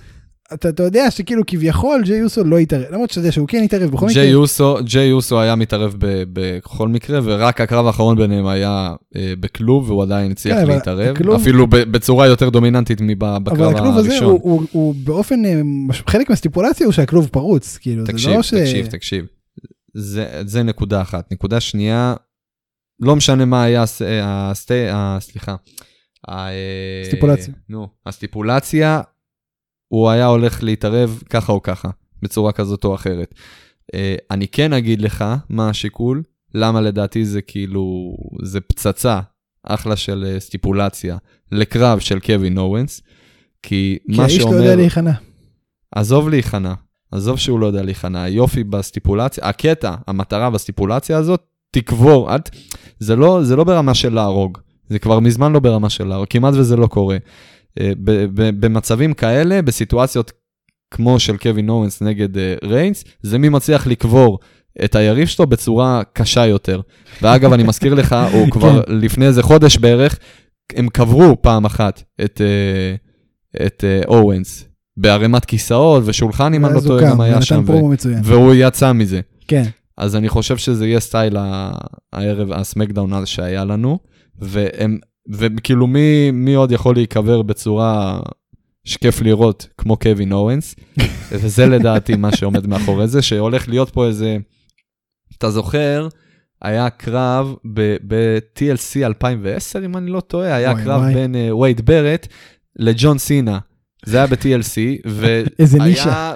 אתה, אתה יודע שכאילו כביכול ג'יי אוסו לא יתערב, למרות שאתה יודע שהוא כן יתערב בכל מקרה. אוסו, ג'יי אוסו היה מתערב ב, בכל מקרה, ורק הקרב האחרון ביניהם היה אה, בכלוב, והוא עדיין הצליח כן, להתערב, הכלוב... אפילו בצורה יותר דומיננטית מבקרב הראשון. אבל הכלוב הזה הוא, הוא, הוא באופן, אה, חלק מהסטיפולציה הוא שהכלוב פרוץ, כאילו, תקשיב, זה לא ש... תקשיב, תקשיב, זה, זה נקודה אחת. נקודה שנייה, לא משנה מה היה הסטי, סליחה. סטיפולציה. נו, הסטיפולציה, הוא היה הולך להתערב ככה או ככה, בצורה כזאת או אחרת. אני כן אגיד לך מה השיקול, למה לדעתי זה כאילו, זה פצצה, אחלה של סטיפולציה, לקרב של קווין אורנס, כי מה שאומר... כי האיש לא יודע להיכנע. עזוב להיכנע, עזוב שהוא לא יודע להיכנע, היופי בסטיפולציה, הקטע, המטרה בסטיפולציה הזאת, תקבור, את, זה לא, זה לא ברמה של להרוג, זה כבר מזמן לא ברמה של להרוג, כמעט וזה לא קורה. אה, במצבים כאלה, בסיטואציות כמו של קווין אורנס נגד אה, ריינס, זה מי מצליח לקבור את היריב שלו בצורה קשה יותר. ואגב, אני מזכיר לך, הוא כבר כן. לפני איזה חודש בערך, הם קברו פעם אחת את, אה, את אורנס בערימת כיסאות ושולחן, אם אני לא טועה, גם היה שם, ו- והוא יצא מזה. כן. אז אני חושב שזה יהיה סטייל הערב, הסמקדאון הזה שהיה לנו, והם, וכאילו מי, מי עוד יכול להיקבר בצורה שכיף לראות, כמו קווין אורנס, וזה לדעתי מה שעומד מאחורי זה, שהולך להיות פה איזה, אתה זוכר, היה קרב ב-TLC 2010, אם אני לא טועה, היה וואי, קרב וואי. בין uh, וייד ברט לג'ון סינה. זה היה ב-TLC, והיה... איזה נישה.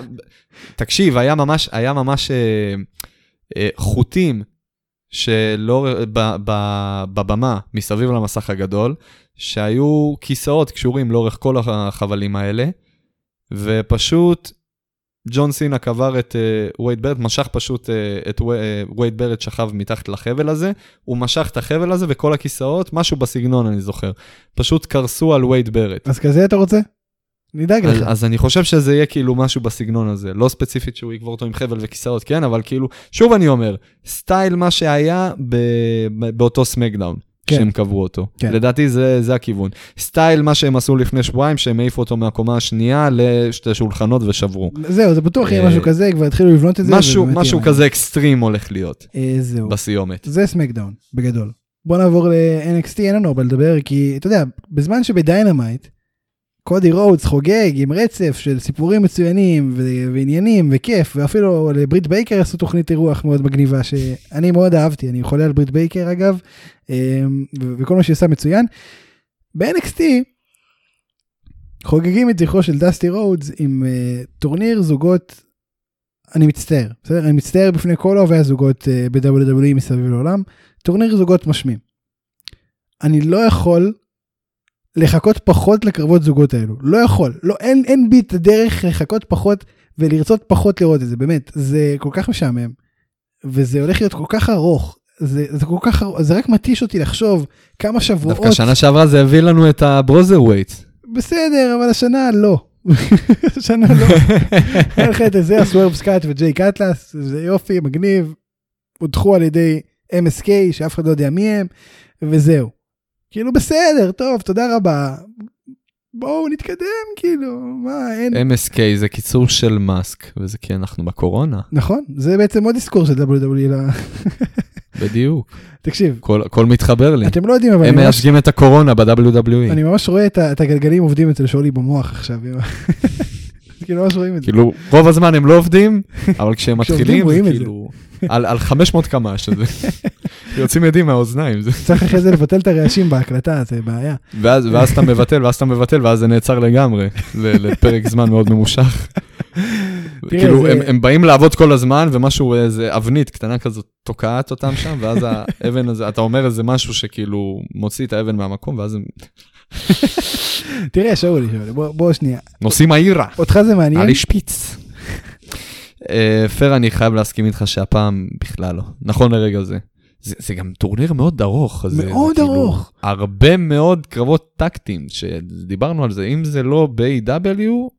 תקשיב, היה ממש, היה ממש uh, uh, חוטים שלא, ב, ב, בבמה, מסביב למסך הגדול, שהיו כיסאות קשורים לאורך כל החבלים האלה, ופשוט ג'ון סינה קבר את אה, וייד ברט, משך פשוט אה, את וייד ברט שכב מתחת לחבל הזה, הוא משך את החבל הזה וכל הכיסאות, משהו בסגנון אני זוכר, פשוט קרסו על וייד ברט. אז כזה אתה רוצה? נדאג לך. אז אני חושב שזה יהיה כאילו משהו בסגנון הזה, לא ספציפית שהוא יקבור אותו עם חבל וכיסאות, כן, אבל כאילו, שוב אני אומר, סטייל מה שהיה ב- באותו סמקדאון. כן. שהם קברו אותו. כן. לדעתי זה, זה הכיוון. סטייל מה שהם עשו לפני שבועיים, שהם העיפו אותו מהקומה השנייה לשתי שולחנות ושברו. זהו, זה בטוח יהיה אה, משהו כזה, כבר התחילו לבנות את זה. משהו, משהו כזה אקסטרים הולך להיות. אה, זהו. בסיומת. זה סמקדאון, בגדול. בוא נעבור ל-NXT, אין לנו הרבה לדבר, כי אתה יודע, בזמן שבדיינמייט, קודי רודס חוגג עם רצף של סיפורים מצוינים ו- ועניינים וכיף, ואפילו לברית בייקר עשו תוכנית אירוח מאוד מגניבה, שאני מאוד אהבתי, אני חולה על ברית בייקר אגב, אמ, וכל מה שהיא מצוין. ב-NXT חוגגים את זכרו של דסטי רודס עם אה, טורניר זוגות, אני מצטער, בסדר? אני מצטער בפני כל אוהבי הזוגות אה, ב-WWE מסביב לעולם, טורניר זוגות משמים. אני לא יכול לחכות פחות לקרבות זוגות האלו, לא יכול, לא, אין, אין בי את הדרך לחכות פחות ולרצות פחות לראות את זה, באמת, זה כל כך משעמם, וזה הולך להיות כל כך ארוך, זה, זה כל כך זה רק מתיש אותי לחשוב כמה שבועות, דווקא שנה שעברה זה הביא לנו את הברוזר ווייט. בסדר, אבל השנה לא. השנה לא. היה לך את זה, הסוורב סקאט וג'יי קטלס, זה יופי, מגניב. הודחו על ידי MSK, שאף אחד לא יודע מי הם, וזהו. כאילו בסדר, טוב, תודה רבה. בואו נתקדם, כאילו, מה, אין... MSK זה קיצור של מאסק, וזה כי אנחנו בקורונה. נכון, זה בעצם עוד אזכור של WWE. בדיוק. תקשיב, הכל מתחבר לי. אתם לא יודעים, אבל הם ממש- מייצגים את הקורונה ב-WWE. אני ממש רואה את הגלגלים עובדים אצל שאולי במוח עכשיו. כאילו, ממש רואים את זה. כאילו, רוב הזמן הם לא עובדים, אבל כשהם מתחילים, זה. כאילו, על על 500 קמ"ש, שזה יוצאים ידים מהאוזניים. צריך אחרי זה לבטל את הרעשים בהקלטה, זה בעיה. ואז ואז אתה מבטל, ואז אתה מבטל, ואז זה נעצר לגמרי, לפרק זמן מאוד ממושך. כאילו, זה- הם- הם באים לעבוד כל הזמן, ומשהו, איזה אבנית קטנה כזאת תוקעת אותם שם, ואז האבן הזה, אתה אומר איזה משהו שכאילו מוציא את האבן מהמקום, ואז הם תראה, שאולי, שאולי, בוא בוא שנייה. נוסעים העירה. אותך זה מעניין? עלי שפיץ. אה, פייר, אני חייב להסכים איתך שהפעם בכלל לא. נכון לרגע זה. זה, זה גם טורניר מאוד ארוך. זה, מאוד זה כאילו ארוך. הרבה מאוד קרבות tag team, שדיברנו על זה, אם זה לא ב-AEW,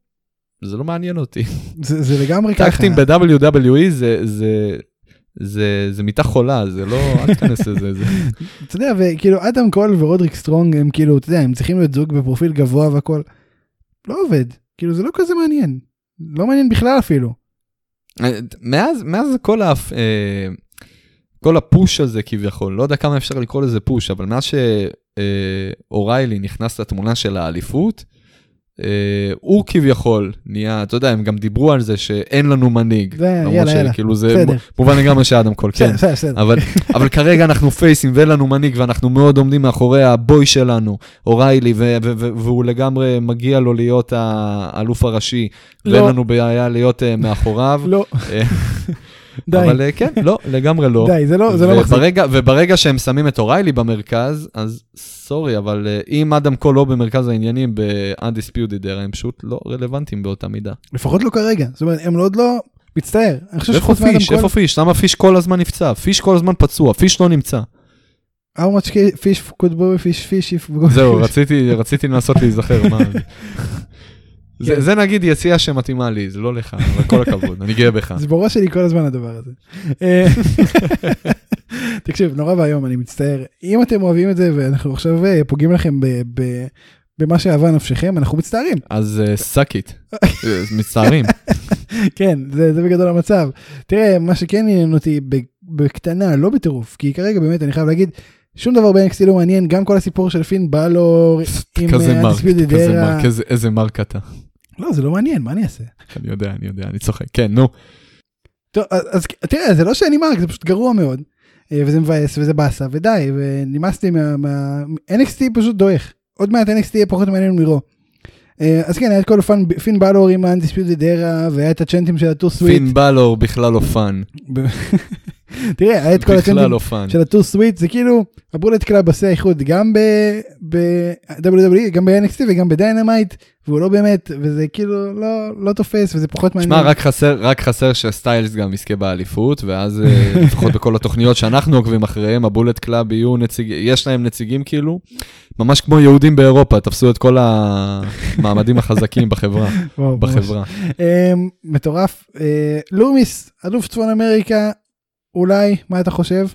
זה לא מעניין אותי. זה זה לגמרי ככה. tag team ב-WWE זה, זה, זה, זה מיטה חולה, זה לא, אל תיכנס לזה. זה... אתה יודע, וכאילו אדם קול ורודריק סטרונג הם כאילו, אתה יודע, הם צריכים להיות זוג בפרופיל גבוה והכל. לא עובד. כאילו זה לא כזה מעניין. לא מעניין בכלל אפילו. מאז, מאז כל, ה, אה, כל הפוש הזה כביכול, לא יודע כמה אפשר לקרוא לזה פוש, אבל מאז שאוריילי נכנס לתמונה של האליפות, אה, הוא כביכול נהיה, אתה יודע, הם גם דיברו על זה שאין לנו מנהיג. זה, יאללה, יאללה. שכאילו זה בסדר. מובן לגמרי שאדם קול, כן. בסדר, בסדר. אבל, אבל כרגע אנחנו פייסים ואין לנו מנהיג ואנחנו מאוד עומדים מאחורי הבוי שלנו, אוריילי, והוא לגמרי מגיע לו להיות האלוף הראשי, לא. ואין לנו בעיה להיות אה, מאחוריו. לא, אה, די. אבל אה, כן, לא, לגמרי לא. די, זה לא זה לא מחזיק. וברגע, וברגע שהם שמים את אוריילי במרכז, אז sorry, אבל אה, אם אדם קול לא במרכז העניינים ב-Undisputed Era, הם פשוט לא רלוונטיים באותה מידה. לפחות לא כרגע. זאת אומרת, הם עוד לא... מצטער. אני חושב איפה שחוץ מאדם פיש? קול... איפה פיש? למה פיש כל הזמן נפצע? פיש כל הזמן פצוע, פיש לא נמצא. How much fish could Bobby Fish fish if... זהו, רציתי לנסות להיזכר מה... זה. זה, כן. זה נגיד יציאה שמתאימה לי, זה לא לך, אבל כל הכבוד, אני גאה בך. זה בראש שלי כל הזמן הדבר הזה. אה, תקשיב, נורא ואיום, אני מצטער. אם אתם אוהבים את זה ואנחנו עכשיו אה, פוגעים לכם במה שאהבה נפשכם, אנחנו מצטערים. אז סאק איט, מצטערים. כן, זה, זה בגדול המצב. תראה, מה שכן עניין אותי בקטנה, לא בטירוף, כי כרגע באמת אני חייב להגיד, שום דבר ב-NXT לא מעניין, גם כל הסיפור של פין בלור עם Era. mark, איזה- mark אתה. לא, זה לא מעניין, מה אני אעשה? אני יודע, אני יודע, אני צוחק. כן, נו. טוב, אז, תראה, זה לא שאני mark, זה פשוט גרוע מאוד. אה, וזה מבאס וזה באסה, ודי, ונמאס לי מה... NXT פשוט דועך. עוד מעט NXT יהיה פחות מעניין מרו. אה, אז כן, היה את כל פן, פין בלור עם ה-Undisputed Era, והיה את הצ'נטים של ה Too Sweet. פין בלור בכלל לא fun. תראה, את כל הצ'נטים לא. של ה Too Sweet, זה כאילו, הבולט קלאב עושה איחוד גם ב-WWE, גם ב-NXT וגם בדיינמייט, והוא לא באמת, וזה כאילו לא, לא תופס, וזה פחות מעניין. שמע, רק חסר, רק חסר שסטיילס גם יזכה באליפות, ואז אה, לפחות בכל התוכניות שאנחנו עוקבים אחריהם, הבולט קלאב יהיו נציג, יש להם נציגים כאילו, ממש כמו יהודים באירופה, תפסו את כל המעמדים החזקים בחברה. בחברה. אמ, מטורף. אה, לומיס, אלוף צפון אמריקה, אולי, מה אתה חושב?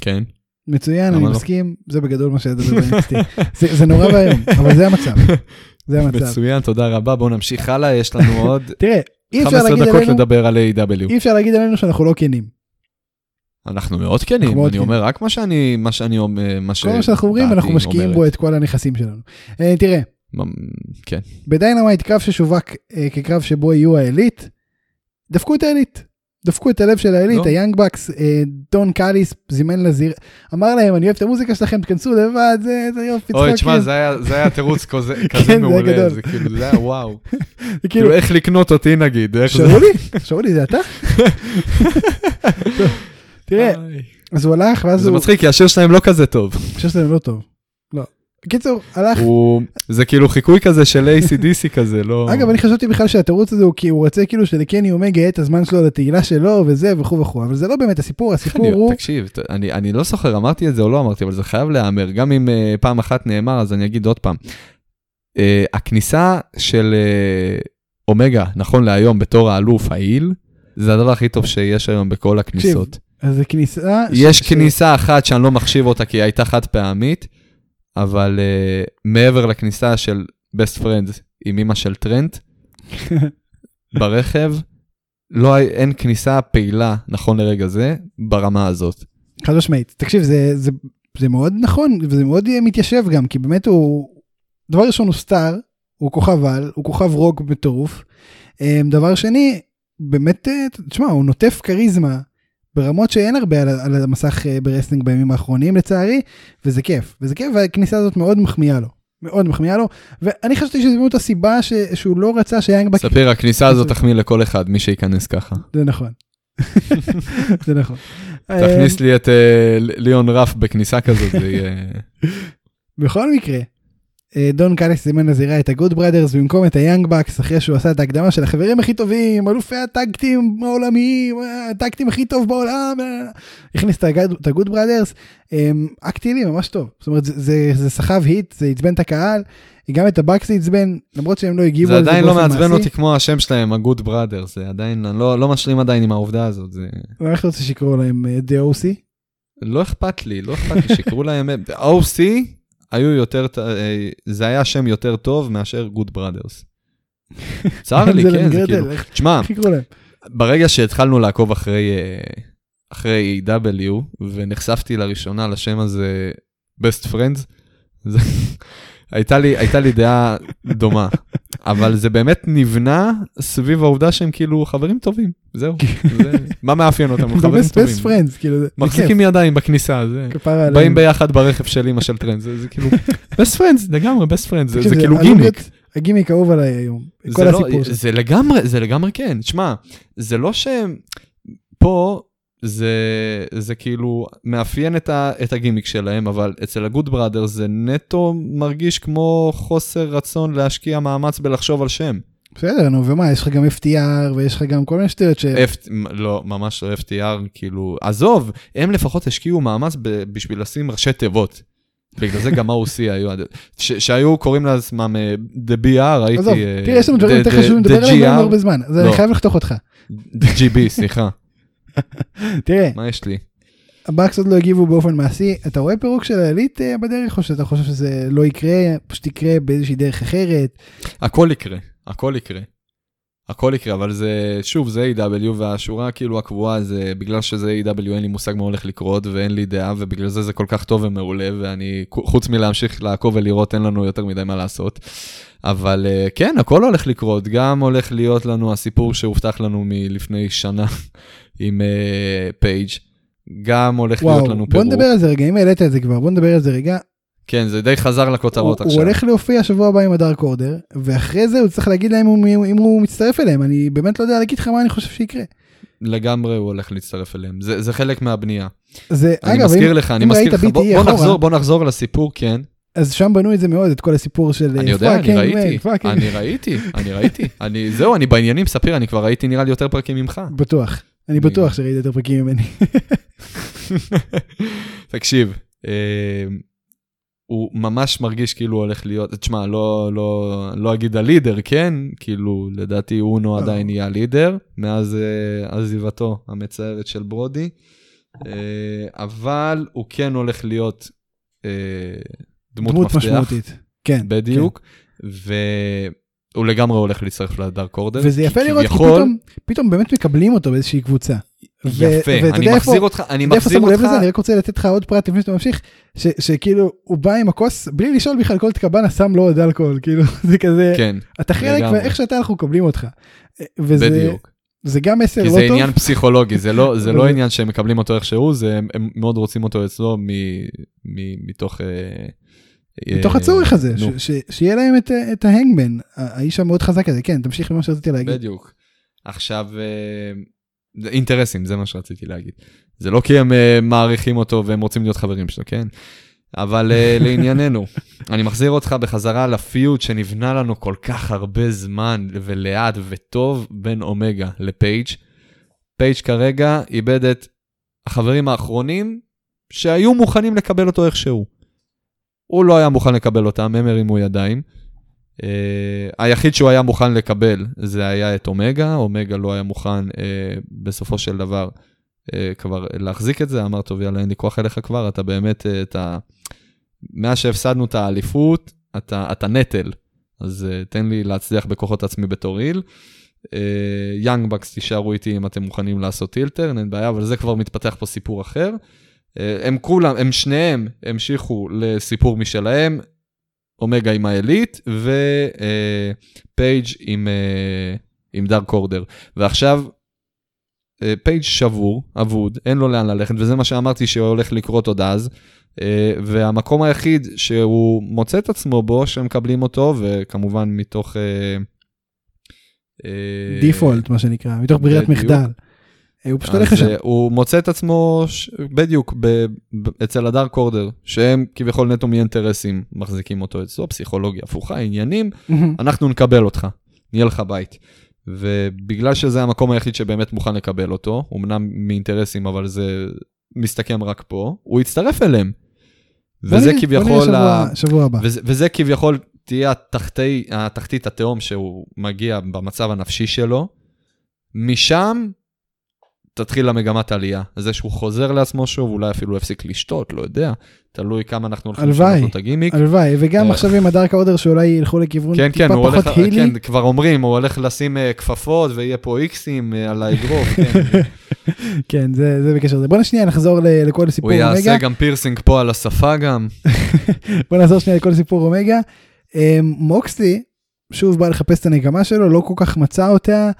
כן. מצוין, אני לא? מסכים, זה בגדול מה שידעתי ב-NXT. זה- זה נורא ואיום, אבל זה המצב. זה המצב. מצוין, תודה רבה. בואו נמשיך הלאה, יש לנו עוד תראה, אי אפשר 15 להגיד דקות עלינו, לדבר על A.W. אי אפשר להגיד עלינו שאנחנו לא כנים. אנחנו מאוד כנים, אני. אומר רק מה שאני, מה שאני אומר, מה ש... כל מה שאנחנו אומרים, אנחנו משקיעים אומרת. בו את כל הנכסים שלנו. אה, תראה, כן. בדיינמייט קרב ששווק אה, כקרב שבו יהיו העילית, דפקו את העילית. דפקו את הלב של העילית, לא. היאנג בקס, דון קאליס זימן לזיר, אמר להם אני אוהב את המוזיקה שלכם, תכנסו לבד, זה זה יופי אוי, צחוקים. תשמע, זה היה- זה תירוץ כזה כן, זה מעולה. זה כאילו, זה היה וואו. זה כאילו, כאילו, איך לקנות אותי נגיד, זה... שאולי, שאולי זה אתה? תראה. אז הוא הלך ואז זה הוא, מצחיק, כי השיר שלהם לא כזה טוב. השיר שלהם לא טוב. לא. בקיצור, הלך, הוא... זה כאילו חיקוי כזה של ACDC כזה, לא... אגב אני חשבתי בכלל שהתירוץ הזה הוא כי הוא רוצה כאילו שלקני אומגה יהיה את הזמן שלו לתהילה שלו וזה וכו' וכו', אבל זה לא באמת הסיפור, הסיפור אני- הוא, תקשיב, אני אני לא זוכר, אמרתי את זה או לא אמרתי, אבל זה חייב להיאמר. גם אם אה, פעם אחת נאמר, אז אני אגיד עוד פעם. אה, הכניסה של אה, אומגה, נכון להיום, בתור האלוף העיל, זה הדבר הכי טוב שיש היום בכל הכניסות. אז זה כניסה, יש ש- כניסה אחת שאני לא מחשיב אותה כי היא הייתה חד פעמית, אבל uh, מעבר לכניסה של best friends עם אמא של טרנט ברכב, לא, אין כניסה פעילה נכון לרגע זה ברמה הזאת. חד משמעית. תקשיב, זה, זה, זה מאוד נכון, וזה מאוד אה, מתיישב גם, כי באמת הוא, דבר ראשון הוא סטאר, הוא כוכב על, הוא כוכב רוק בטירוף. אה, דבר שני, באמת, אה, תשמע, הוא נוטף כריזמה ברמות שאין הרבה על, על המסך אה, ברסלינג בימים האחרונים לצערי, וזה כיף, וזה כיף, והכניסה הזאת מאוד מחמיאה לו. מאוד מחמיאה לו, ואני חשבתי שזו באמת הסיבה ש, שהוא לא רצה שיאנג בק... ספיר, הכניסה הזאת תחמיא לכל אחד, מי שייכנס ככה. זה נכון. זה נכון. תכניס לי את אה, ליאון רף בכניסה כזאת, זה יהיה... בכל מקרה, אה, דון קאליס זימן לזירה את הגוד בראדרס במקום את היאנג בקס אחרי שהוא עשה את ההקדמה של החברים הכי טובים, אלופי ה tag team העולמיים, אה, ה tag team הכי טוב בעולם, אה, הכניס את הגוד- בראדרס, אה, אקט הילי ממש טוב, זאת אומרת זה- סחב heat, זה עצבן את הקהל, גם את הבקס זה עצבן, למרות שהם לא הגיבו זה עדיין לא מעצבן. אותי כמו השם שלהם, הגוד בראדר, זה עדיין, אני לא לא משלים עדיין עם העובדה הזאת, זה... איך אתה רוצה שיקראו להם אה, The OC? לא אכפת לי, לא אכפת לי שיקראו להם, OC היו יותר, אה, זה היה שם יותר טוב מאשר גוד בראדרס. צר לי, כן, זה כאילו, תשמע? ברגע שהתחלנו לעקוב אחרי, אה, אחרי A.W. ונחשפתי לראשונה לשם הזה best friends, זה, הייתה, לי, הייתה לי דעה דומה, אבל זה באמת נבנה סביב העובדה שהם כאילו חברים טובים, זהו, זה, מה מאפיין אותם, חברים טובים. best friends, כאילו, מחזיקים ידיים בכניסה, זה... באים ביחד ברכב של אמא של טרנט, זה, זה כאילו, best friends, לגמרי best friends, זה, כאילו גימיק. הגימיק האהוב עליי היום. כל לא- הסיפור שלו. זה לגמרי, זה לגמרי כן. שמע, זה לא שהם... פה זה, זה כאילו מאפיין את, ה, את הגימיק שלהם, אבל אצל הגוד בראדר זה נטו מרגיש כמו חוסר רצון להשקיע מאמץ בלחשוב על שם. בסדר, נו, ומה, יש לך גם FTR ויש לך גם כל מיני שטויות ש... F, לא, ממש לא FTR, כאילו, עזוב, הם לפחות השקיעו מאמץ ב, בשביל לשים ראשי תיבות. בגלל זה גם OC היו, ש, שהיו קוראים לעצמם אה, The BR, הייתי... עזוב, אה, תראה, יש לנו דברים יותר חשובים לדבר עליהם. הרבה זמן, אז לא. אני חייב לחתוך אותך. GB, סליחה, תראה, מה יש לי? הבאקס עוד לא הגיבו באופן מעשי, אתה רואה פירוק של העילית אה, בדרך, או שאתה חושב שזה לא יקרה, פשוט יקרה באיזושהי דרך אחרת? הכל יקרה, הכל יקרה. הכל יקרה, אבל זה, שוב, זה A.W. והשורה כאילו הקבועה זה, בגלל שזה A.W. אין לי מושג מה הולך לקרות ואין לי דעה, ובגלל זה זה כל כך טוב ומעולה, ואני, חוץ מלהמשיך לעקוב ולראות, אין לנו יותר מדי מה לעשות. אבל אה, כן, הכל הולך לקרות, גם הולך להיות לנו הסיפור שהובטח לנו מלפני שנה עם אה, פייג', גם הולך להיות וואו, לנו בוא פירוק. נדבר על זה רגע, אם העלית את זה כבר, בוא נדבר על זה רגע. כן, זה די חזר הוא לכותרות הוא עכשיו. הולך להופיע שבוע הבא עם הדארק אורדר, ואחרי זה הוא צריך להגיד להם אם הוא- אם הוא מצטרף אליהם, אני באמת לא יודע להגיד לך מה אני חושב שיקרה. לגמרי הוא הולך להצטרף אליהם, זה, זה חלק מהבנייה. זה, אני אגב, מזכיר אם- לך, אני אם מזכיר ראית לך, בוא, BTE בוא, אחורה- נחזור, בוא נחזור לסיפור, כן. אז שם בנו את זה מאוד, את כל הסיפור של... אני אה, יודע, אני ראיתי, אני ראיתי, אני ראיתי. אני, זהו, אני בעניינים, ספיר, אני כבר ראיתי נראה לי יותר פרקים ממך. בטוח, אני אני- בטוח שראית יותר פרקים ממני. תקשיב, אה, הוא ממש מרגיש כאילו הוא הולך להיות, תשמע, לא, לא, לא אגיד הלידר, כן? כאילו, לדעתי אונו לא. עדיין יהיה הלידר, מאז אה, עזיבתו המצערת של ברודי. אה, אבל הוא כן הולך להיות אה, דמות דמות מפתח. משמעותית. כן. בדיוק, והוא לגמרי הולך להצטרף לדארק אורדר. כן. וזה יפה לראות, כי פתאום, פתאום באמת מקבלים אותו באיזושהי קבוצה. יפה, אני מחזיר אותך, אני מחזיר אותך, לזה? אני רק רוצה לתת לך עוד פרט לפני שאתה ממשיך, ש- שכאילו הוא בא עם הכוס בלי לשאול בכלל כל קבנה שם לו עוד אלכוהול, כאילו זה כזה, כן, אתה חלק. ואיך שאתה אנחנו מקבלים אותך. וזה בדיוק. זה גם מסר כי לא זה טוב. עניין פסיכולוגי, זה לא, זה לא עניין שהם מקבלים אותו איך שהוא, זה הם, מאוד רוצים אותו אצלו מ, מ, מתוך... אה, מתוך אה, הצורך הזה, נו, ש- ש- שיהיה להם את, את ההנגמן, האיש המאוד חזק הזה, כן, תמשיך במה שרציתי להגיד. בדיוק. עכשיו, אה, זה אינטרסים, זה מה שרציתי להגיד. זה לא כי הם אה, מעריכים אותו והם רוצים להיות חברים שלו, כן? אבל אה, לענייננו, אני מחזיר אותך בחזרה לפיוט שנבנה לנו כל כך הרבה זמן ולאט וטוב בין אומגה לפייג'. פייג' כרגע איבד את החברים האחרונים שהיו מוכנים לקבל אותו איכשהו. הוא לא היה מוכן לקבל אותם, הם הרימו ידיים. Uh, היחיד שהוא היה מוכן לקבל זה היה את אומגה, אומגה לא היה מוכן uh, בסופו של דבר uh, כבר להחזיק את זה, אמר טוב יאללה אין לי כוח אליך כבר, אתה באמת, uh, אתה, מאז שהפסדנו את האליפות, אתה, אתה נטל, אז uh, תן לי להצליח בכוחות עצמי בתור היל. יאנג בקס תישארו איתי אם אתם מוכנים לעשות טילטר, אין בעיה, אבל זה כבר מתפתח פה סיפור אחר. Uh, הם כולם, הם שניהם המשיכו לסיפור משלהם, אומגה עם האליט ופייג' עם, אה, עם דארק אורדר. ועכשיו אה, פייג' שבור, אבוד, אין לו לאן ללכת, וזה מה שאמרתי שהולך לקרות עוד אז. אה, והמקום היחיד שהוא מוצא את עצמו בו, שמקבלים אותו, וכמובן מתוך... אה, אה, default מה שנקרא, מתוך ברירת. מחדל. הוא פשוט הולך לשם. אה, הוא מוצא את עצמו ש... בדיוק ב... ב... אצל הדארק אורדר, שהם כביכול נטו מאינטרסים מחזיקים אותו אצלו, פסיכולוגיה הפוכה, עניינים. אנחנו נקבל אותך, נהיה לך בית. ובגלל שזה המקום היחיד שבאמת מוכן לקבל אותו, אמנם מאינטרסים, אבל זה מסתכם רק פה, הוא יצטרף אליהם. וזה נראה- כביכול, נראה ה... שבוע- שבוע הבא. וזה, וזה כביכול תהיה התחתי, התחתית התהום שהוא מגיע במצב הנפשי שלו. משם תתחיל המגמת עלייה. זה שהוא חוזר לעצמו שוב, אולי אפילו יפסיק לשתות, לא יודע. תלוי כמה אנחנו הולכים. לשנות את הגימיק. הלוואי, וגם אה. עכשיו עם הדארק אורדר שאולי ילכו לכיוון כן, כן, טיפה הולך, פחות הילי. כן, כבר אומרים, הוא הולך לשים אה, כפפות ויהיה פה איקסים אה, על האגרוף, כן. כן, זה זה בקשר לזה. בוא שנייה נחזור לכל סיפור הוא יעשה אומגה. גם פירסינג פה על השפה גם. בוא נחזור שנייה לכל סיפור אומגה. אמ, מוקסלי, שוב בא לחפש את הנקמה שלו, לא כל כך מצא אותה.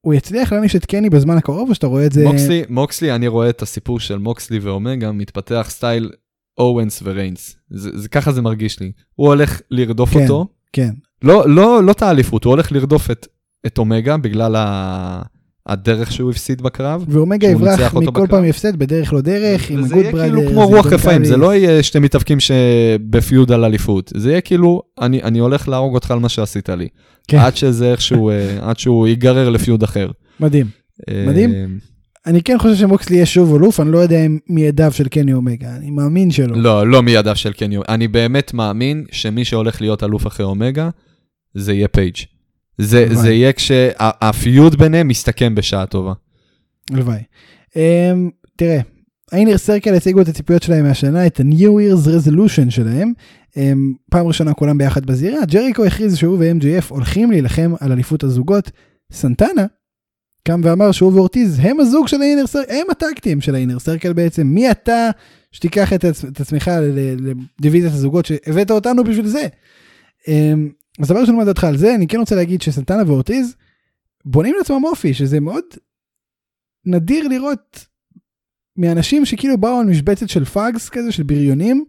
הוא יצליח להעניש את קני בזמן הקרוב, או שאתה רואה את זה... מוקסלי, מוקסלי, אני רואה את הסיפור של מוקסלי ואומגה מתפתח סטייל אורנס וריינס. זה, זה, ככה זה מרגיש לי. הוא הולך לרדוף כן. אותו. כן, לא, לא, לא את האליפות, הוא הולך לרדוף את, את אומגה בגלל ה, הדרך שהוא הפסיד בקרב. ואומגה יברח מכל בקרב. פעם הפסד בדרך לא דרך, עם הגוד יהיה בראדר. כאילו כמו רוח רפאים, זה לא יהיה שתי מתאבקים שבפיוד על אליפות. זה יהיה כאילו, אני, אני הולך להרוג אותך על מה שעשית לי. כן. עד שזה איכשהו, אה, עד שהוא ייגרר לפיוד אחר. מדהים. מדהים. אה, אני כן חושב שמוקסלי יהיה שוב אלוף, אני לא יודע אם מידיו של קני אומגה, אני מאמין שלא. לא, לא מידיו של קניו. אני באמת מאמין שמי שהולך להיות אלוף אחרי אומגה, זה יהיה פייג'. זה. זה יהיה כשהפיוד ביניהם מסתכם בשעה טובה. הלוואי. אמ, תראה, האינר סרקל הציגו את הציפיות שלהם מהשנה, את ה-New Year's Resolution שלהם. אמ, פעם ראשונה כולם ביחד בזירה, ג'ריקו הכריז שהוא ו-MJF הולכים להילחם על אליפות הזוגות. סנטנה קם ואמר שהוא ואורטיז הם הזוג של האינר סרקל, הם הטקטים של האינר סרקל בעצם. מי אתה שתיקח את, עצ- את עצמך לדיוויזיית הזוגות שהבאת אותנו בשביל זה. אמ, אז דבר ראשון מה דעתך על זה, אני כן רוצה להגיד שסנטנה ואורטיז בונים לעצמם אופי, שזה מאוד נדיר לראות מאנשים שכאילו באו על משבצת של thugs כזה, של בריונים.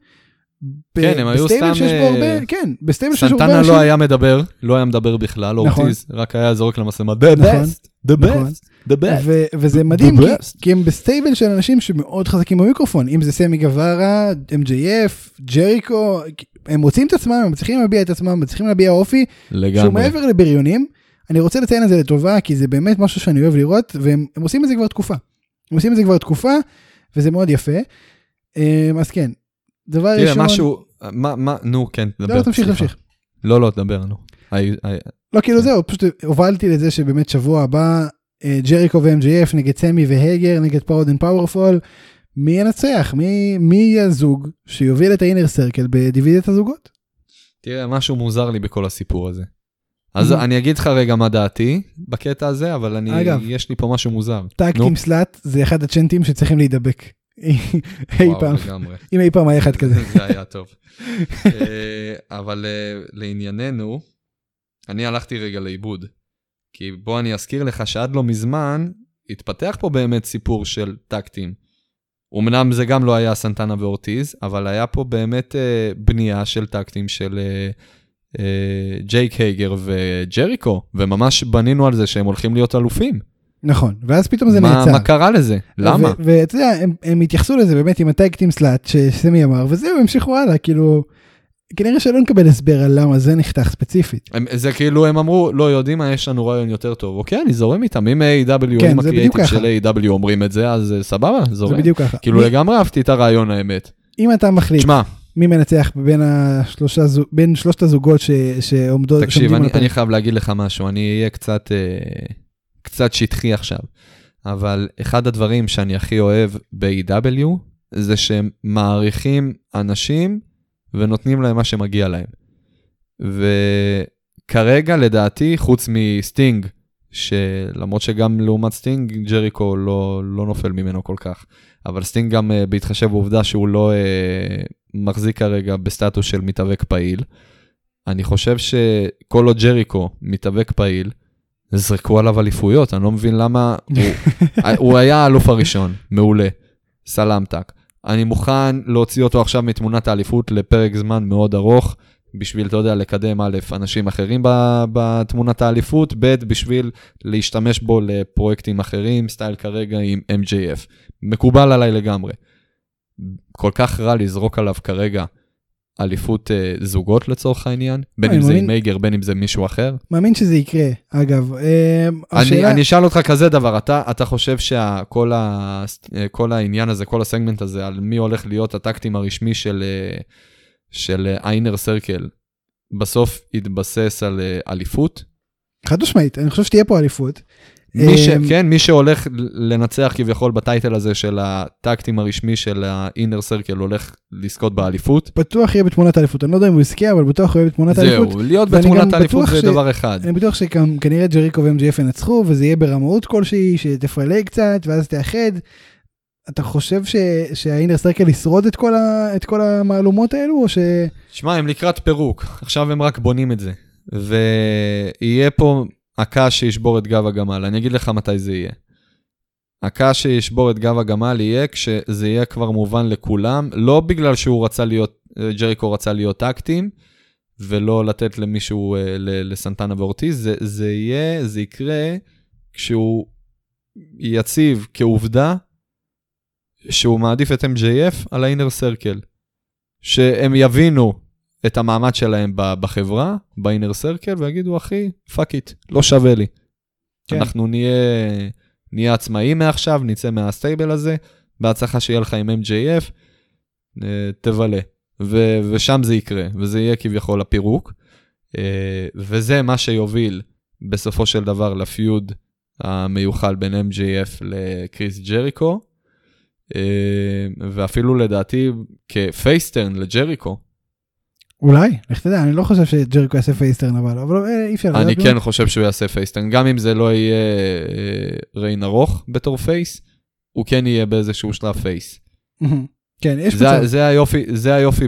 ב- כן, הם היו סתם, שיש בו אה, הרבה, כן, ב stable שיש הרבה סנטנה אנשים. לא היה מדבר, לא היה מדבר בכלל, נכון. אורטיז רק היה זורק למצלמה, the נכון, best, the נכון. best, the best. ו- וזה מדהים, The כי, best. כי הם ב stable של אנשים שמאוד חזקים במיקרופון, אם זה סמי גווארה, MJF, ג'ריקו, הם מוצאים את עצמם, הם מצליחים להביע את עצמם, מצליחים להביע אופי, שהוא לגמרי. מעבר לבריונים. אני רוצה לציין את זה לטובה, כי זה באמת משהו שאני אוהב לראות, והם הם עושים את זה כבר תקופה. הם עושים את זה כבר תקופה, וזה מאוד יפה. אמ, אז כן, דבר תראה, ראשון, משהו, מה, מה, נו, כן, דבר. לא, לא, תמשיך. תמשיך. לא, לא, תדבר, נו. לא, כאילו זהו, פשוט הובלתי לזה שבאמת שבוע הבא ג'ריקו ו-MJF נגד סמי והגר נגד פראוד אנד פאורפול. מי ינצח? מי, מי יהיה הזוג שיוביל את האינר סרקל בדיוויזיית הזוגות? תראה, משהו מוזר לי בכל הסיפור הזה. אז. אני אגיד לך רגע מה דעתי בקטע הזה, אבל אני, אגב. יש לי פה משהו מוזר. נו. טים סלאט זה אחד הצ'נטים שצריכים להידבק. אי פעם. אם אי פעם היה אחד כזה. זה היה טוב. אה, אבל אה, לענייננו, אני הלכתי רגע לאיבוד. כי בוא אני אזכיר לך שעד לא מזמן התפתח פה באמת סיפור של טקטים. אמנם זה גם לא היה סנטנה ואורטיז, אבל היה פה באמת אה, בנייה של טקטים של אה, אה, ג'ייק הייגר וג'ריקו, וממש בנינו על זה שהם הולכים להיות אלופים. נכון, ואז פתאום זה נעצר. מה קרה לזה? למה? ואתה יודע, הם, הם התייחסו לזה באמת עם טים סלאט שסמי אמר, וזהו, המשיכו הלאה, כאילו, כנראה שלא נקבל הסבר על למה זה נחתך ספציפית. הם, זה כאילו הם אמרו, לא יודעים מה, יש לנו רעיון יותר טוב. אוקיי, אני זורם איתם. אם A.W. כן, אם זה בדיוק הקריאייטיב של A.W. אומרים את זה, אז אה, סבבה, זה זורם. בדיוק ככה. כאילו מי- לגמרי אהבתי את הרעיון האמת. אם אתה מחליט תשמע, מי מנצח בין, השלושה, בין שלושת הזוגות ש, שעומדות, תקשיב, אני. אני חייב להגיד לך משהו, אני אהיה קצת, אה, קצת שטחי עכשיו, אבל אחד הדברים שאני הכי אוהב ב-AEW זה שהם מעריכים אנשים ונותנים להם מה שמגיע להם. וכרגע, לדעתי, חוץ מסטינג, שלמרות שגם לעומת סטינג, ג'ריקו לא, לא נופל ממנו כל כך. אבל סטינג גם uh, בהתחשב בעובדה שהוא לא uh, מחזיק כרגע בסטטוס של מתאבק פעיל. אני חושב שכל עוד ג'ריקו מתאבק פעיל, זרקו עליו אליפויות, אני לא מבין למה, הוא, הוא היה האלוף הראשון, מעולה, סלמתק. אני מוכן להוציא אותו עכשיו מתמונת האליפות לפרק זמן מאוד ארוך, בשביל, אתה יודע, לקדם א', אנשים אחרים בתמונת האליפות, ב', בשביל להשתמש בו לפרויקטים אחרים, סטייל כרגע עם MJF. מקובל עליי לגמרי. כל כך רע לזרוק עליו כרגע אליפות אה, זוגות לצורך העניין, בין אני אם זה מאמין- עם מייגר, בין אם זה מישהו אחר. מאמין שזה יקרה, אגב. אה, אני, השאלה- אני אשאל אותך כזה דבר, אתה, אתה חושב שכל ה, כל העניין הזה, כל הסגמנט הזה, על מי הולך להיות הטקטים הרשמי של, אה, של איינר סרקל, בסוף יתבסס על אה, אליפות? חד משמעית, אני חושב שתהיה פה אליפות. מי ש... אמ, כן, מי שהולך לנצח כביכול בטייטל הזה של הטקטים הרשמי של האינר סרקל הולך לזכות באליפות. בטוח יהיה בתמונת האליפות, אני לא יודע אם הוא יזכה, אבל בטוח הוא יהיה בתמונת האליפות. זהו, להיות בתמונת האליפות זה ש- דבר אחד. אני בטוח שגם כנראה ג'ריקו ו-MGF ינצחו, וזה יהיה ברמאות כלשהי, שתפלג קצת, ואז תאחד. אתה חושב ש... שהאינר סרקל ישרוד את כל, ה... את כל המהלומות האלו, או ש... שמע, הם לקראת פירוק, עכשיו הם רק בונים את זה. ויהיה פה הקש שישבור את גב הגמל, אני אגיד לך מתי זה יהיה. הקש שישבור את גב הגמל יהיה כשזה יהיה כבר מובן לכולם, לא בגלל שהוא רצה להיות, ג'ריקו רצה להיות טקטים, ולא לתת למישהו, אה, לסנטנה ואורטיז, זה, זה יהיה, זה יקרה כשהוא יציב כעובדה שהוא מעדיף את MJF על האינר סרקל. שהם יבינו את המעמד שלהם בחברה, באינר סרקל, ויגידו, אחי, fuck it, לא שווה לי. כן. אנחנו נהיה, נהיה עצמאיים מעכשיו, נצא מה stable הזה, בהצלחה שיהיה לך עם MJF, אה, תבלה. ו- ושם זה יקרה, וזה יהיה כביכול הפירוק. אה, וזה מה שיוביל בסופו של דבר ל feud המיוחל בין MJF לקריס ג'ריקו. אה, ואפילו לדעתי כ face turn לג'ריקו. אולי, לך תדע, אני לא חושב שג'ריקו יעשה face turn, אבל, אבל אה, אי אפשר. אני לדעת. כן חושב שהוא יעשה face turn, גם אם זה לא יהיה אה, reign ארוך בתור face, הוא כן יהיה באיזשהו שלב face. כן, יש זה, מצב. זה היופי, זה היופי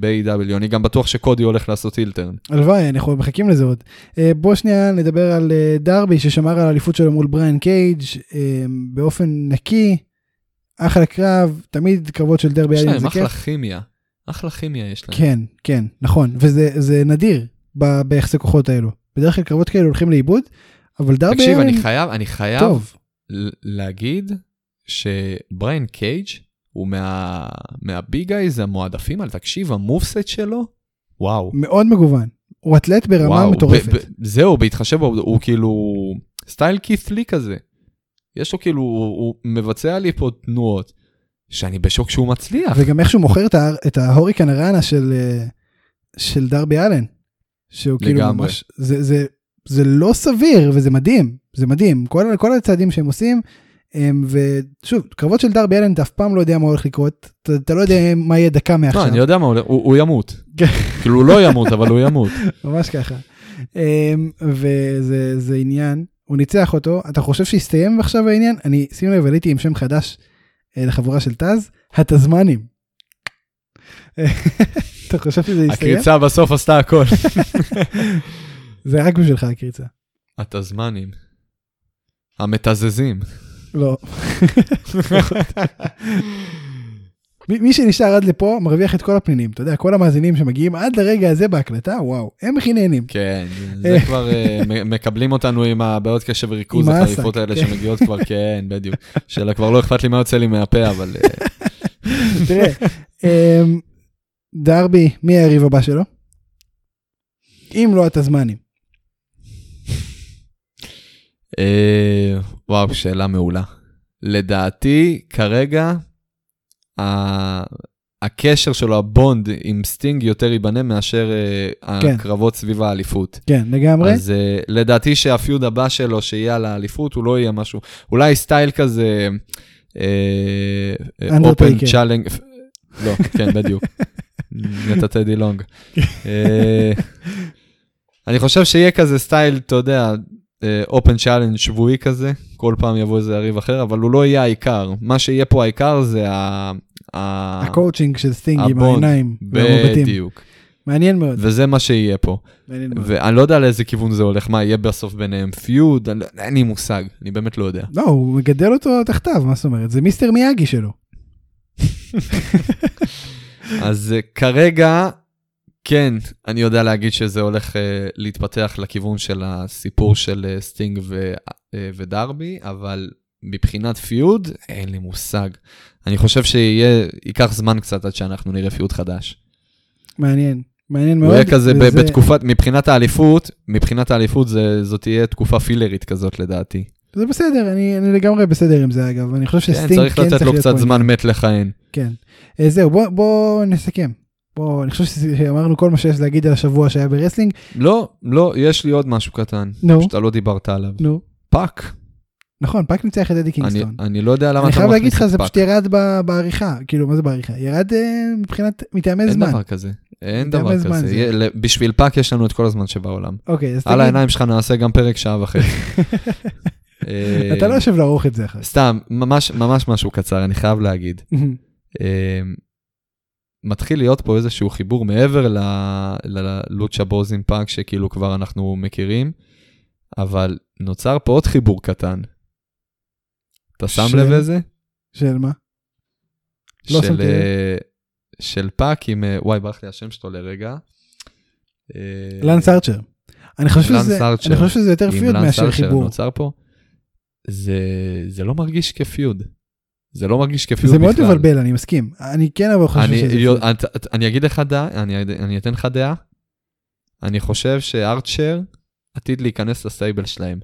ב-AEW, אני גם בטוח שקודי הולך לעשות heel turn. הלוואי, אנחנו מחכים לזה עוד. אה, בוא שנייה נדבר על אה, דרבי ששמר על האליפות שלו מול בריאן קייג' אה, באופן נקי, אחלה קרב, תמיד קרבות של דרבי יש אלין להם זה אחלה כיף. כימיה, אחלה כימיה יש להם. כן, כן, נכון, וזה זה נדיר ביחסי כוחות האלו. בדרך כלל קרבות כאלו הולכים לאיבוד, אבל דרבי תקשיב, אלין אני חייב, אני חייב טוב. להגיד שבריין קייג' הוא מה, מהביג אייז המועדפים על, תקשיב, המובסט שלו, וואו. מאוד מגוון. הוא אתלט ברמה וואו, מטורפת. ב- ב- זהו, בהתחשב בו, הוא כאילו סטייל כית' לי כזה. יש לו כאילו, הוא, הוא מבצע לי פה תנועות, שאני בשוק שהוא מצליח. וגם איך שהוא מוכר את, ה- את ההוריקן הראנה של, אה, של דרבי אלן. שהוא כאילו לגמרי. ממש, זה, זה זה לא סביר וזה מדהים, זה מדהים. כל, כל הצעדים שהם עושים, הם, ושוב, קרבות של דרבי אלן אתה אף פעם לא יודע מה הולך לקרות, אתה, אתה לא יודע מה יהיה דקה מעכשיו. לא, אני יודע מה הולך, הוא הוא ימות. כן. כאילו, הוא לא ימות, אבל הוא ימות. ממש ככה. אמ, וזה זה עניין, הוא ניצח אותו, אתה חושב שהסתיים עכשיו העניין? אני, שים לב, עליתי עם שם חדש לחבורה של טאז, התזמנים. אתה חושב שזה יסתיים? הקריצה בסוף עשתה הכל. זה רק בשבילך הקריצה. התזמנים. המתזזים. לא. מי שנשאר עד לפה מרוויח את כל הפנינים, אתה יודע, כל המאזינים שמגיעים עד לרגע הזה בהקלטה, וואו, הם הכי נהנים. כן, זה כבר אה, מקבלים אותנו עם הבעיות קשב וריכוז, החליפות האלה כן. שמגיעות כבר, כן, בדיוק. שאלה כבר לא אכפת לי מה יוצא לי מהפה, אבל אה, תראה, אמ, דרבי, מי היריב הבא שלו? אם לא התזמנים. אה, וואו, שאלה מעולה. לדעתי, כרגע, הקשר שלו, ה bond עם סטינג יותר ייבנה מאשר אה, כן. הקרבות סביב האליפות. כן, לגמרי. אז uh, לדעתי שה feud הבא שלו שיהיה על האליפות הוא לא יהיה משהו, אולי style כזה, open Undertaker. challenge, לא, כן בדיוק, נטע טדי לונג. אה, אני חושב שיהיה כזה style, אתה יודע, open challenge שבועי כזה, כל פעם יבוא איזה יריב אחר, אבל הוא לא יהיה העיקר, מה שיהיה פה העיקר זה ה... ה- הקואוצ'ינג של סטינג עם. העיניים. והמבטים. בדיוק, מעניין מאוד. וזה מה שיהיה פה. מעניין מאוד. ואני לא יודע לאיזה כיוון זה הולך, מה יהיה בסוף ביניהם feud, אני- אין לי מושג, אני באמת לא יודע. לא, הוא מגדל אותו תחתיו, מה זאת אומרת? זה מיסטר מיאגי שלו. אז אה, כרגע, כן, אני יודע להגיד שזה הולך uh, להתפתח לכיוון של הסיפור של uh, סטינג ו, uh, ודרבי, אבל מבחינת feud, אין לי מושג. אני חושב שייקח זמן קצת עד שאנחנו נראה feud חדש. מעניין. מעניין הוא מאוד. יהיה כזה וזה- בתקופת, מבחינת האליפות, מבחינת האליפות זה, זאת תהיה תקופה פילרית כזאת לדעתי. זה בסדר, אני אני לגמרי בסדר עם זה אגב. אני חושב כן, שסטינג צריך כן לתת לו להיות קצת פה זמן. מת לכהן. כן. אה, זהו, בוא- בוא נסכם. בוא, אני חושב שאמרנו כל מה שיש להגיד על השבוע שהיה ברסלינג. לא, לא, יש לי עוד משהו קטן, נו, שאתה לא דיברת עליו. נו. פאק. נכון, פאק ניצח את אדי אני, קינגסטון. אני לא יודע למה אני אתה חייב לא להגיד מכניס לך, את זה פאק. פשוט ירד ב- בעריכה. כאילו, מה זה בעריכה? ירד אה, מבחינת מטעמי אין זמן. דבר כזה. אין דבר זמן כזה. זה- יהיה- ל- בשביל פאק יש לנו את כל הזמן שבעולם. אוקיי, אז על תגיד, העיניים שלך נעשה גם פרק שעה וחצי. אה, אתה לא יושב לערוך את זה אחר. סתם, ממש ממש משהו קצר, אני חייב להגיד. אה, מתחיל להיות פה איזשהו חיבור מעבר ללוצ'ה ברוז עם פאק שכאילו כבר אנחנו מכירים, אבל נוצר פה עוד חיבור קטן. אתה שם? לב לזה? של מה? לא של, שמתי לב. אה, של פאק עם, אה, וואי, ברח לי השם שלו לרגע. אה, לנס ארצ'ר. אני חושב לנס שזה- ארצ'ר. אני חושב שזה יותר עם feud לנס מאשר ארצ'ר חיבור. נוצר פה. זה, זה לא מרגיש כפיוד. זה לא מרגיש כפיוד זה בכלל. מאוד מבלבל, אני מסכים. אני כן אבל חושב אני, שזה יו- פיוד. אני, אני אגיד לך דעה, אני, אני אתן לך דעה. אני חושב שארצ'ר עתיד להיכנס לסטייבל שלהם.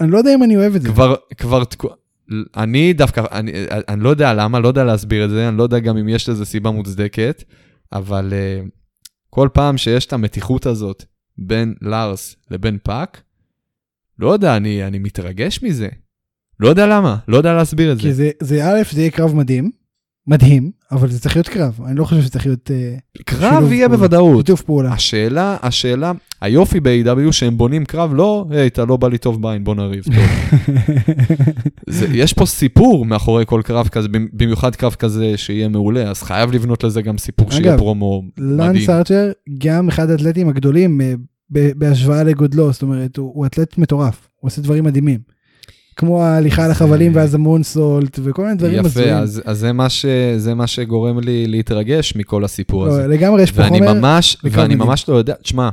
אני לא יודע אם אני אוהב את זה. כבר, כבר, תקו- אני דווקא, אני, אני לא יודע למה, לא יודע להסביר את זה, אני לא יודע גם אם יש לזה סיבה מוצדקת, אבל uh, כל פעם שיש את המתיחות הזאת בין לאנס לבין פאק, לא יודע, אני, אני מתרגש מזה. לא יודע למה, לא יודע להסביר את זה. כי זה, זה א', זה יהיה קרב מדהים. מדהים, אבל זה צריך להיות קרב. אני לא חושב שזה צריך להיות אה, קרב יהיה. בוודאות. שיתוף פעולה. השאלה, השאלה, היופי ב-AEW שהם בונים קרב, לא, היי, אתה לא בא לי טוב בעין, בוא נריב טוב. זה, יש פה סיפור מאחורי כל קרב כזה, במ- במיוחד קרב כזה שיהיה מעולה, אז חייב לבנות לזה גם סיפור שיהיה אגב, פרומו לנס מדהים. ארצ'ר גם אחד האתלטים הגדולים אה, בהשוואה לגודלו, זאת אומרת, הוא, הוא אתלט מטורף, הוא עושה דברים מדהימים. כמו ההליכה על החבלים ואז המונסולט וכל מיני דברים הזויים. יפה, אז, אז זה, מה ש, זה מה שגורם לי להתרגש מכל הסיפור הזה. לא, לגמרי יש פה ואני חומר. ממש, ואני. ממש לא יודע, תשמע,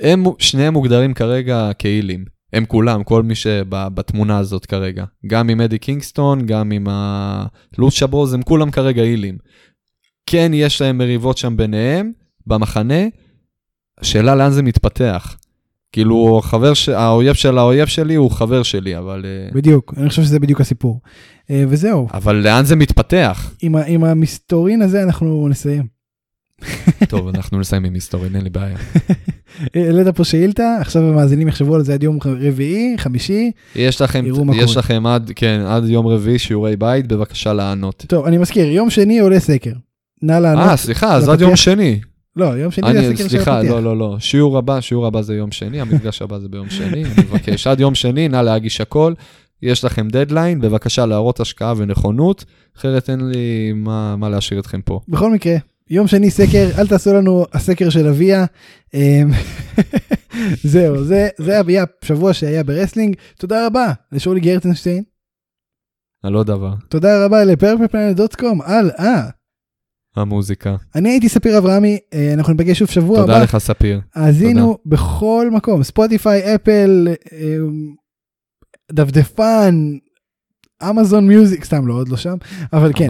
הם שניהם מוגדרים כרגע כהילים. הם כולם, כל מי שבתמונה הזאת כרגע. גם עם אדי קינגסטון, גם עם הלושה ברוז, הם כולם כרגע הילים. כן, יש להם מריבות שם ביניהם, במחנה, השאלה לאן זה מתפתח. כאילו, החבר, ש... האויב של האויב שלי הוא חבר שלי, אבל... אה, בדיוק, אני חושב שזה בדיוק הסיפור. אה, וזהו, אבל לאן זה מתפתח? עם, ה- עם המסתורין הזה אנחנו נסיים. טוב, אנחנו נסיים עם היסטורין, אין לי בעיה. העלית פה שאילתה, עכשיו המאזינים יחשבו על זה עד יום רביעי, חמישי. יש לכם, יש. לכם עד, כן, עד יום רביעי שיעורי בית, בבקשה לענות. טוב, אני מזכיר, יום שני עולה סקר. נא לענות. אה, סליחה, אז עד. יום שני. לא, יום שני זה הסקר של סליחה, הפתיח. לא, לא, לא. שיעור הבא, שיעור הבא זה יום שני, המפגש הבא זה ביום שני, אני מבקש. עד יום שני, נא להגיש הכל. יש לכם דדליין, בבקשה להראות השקעה ונכונות, אחרת אין לי מה, מה להשאיר אתכם פה. בכל מקרה, יום שני סקר, אל תעשו לנו הסקר של אביה. אמ, זהו, זה, זה היה שבוע שהיה ב wrestling. תודה רבה לשאולי גרטנשטיין. על עוד דבר, תודה רבה לפרפלפלנט.קום על אה. המוזיקה. אני הייתי ספיר אברהמי, אה, אנחנו ניפגש שוב שבוע תודה הבא. לך, ספיר. האזינו בכל מקום, ספוטיפיי, אפל, אמ, דפדפן, אמזון מיוזיק, סתם לא, עוד לא שם, אבל כן.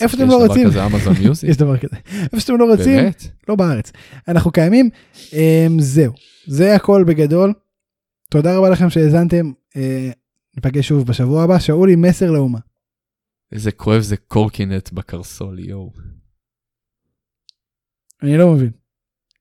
איפה שאתם לא רוצים. יש דבר כזה אמזון מיוזיק? יש דבר כזה. איפה שאתם לא רוצים, באמת? לא בארץ. אנחנו קיימים, אמ, זהו, זה הכל בגדול. תודה רבה לכם שהאזנתם, אה, ניפגש שוב בשבוע הבא, שאולי מסר לאומה. איזה כואב זה קורקינט בקרסול, יואו. אני לא מבין.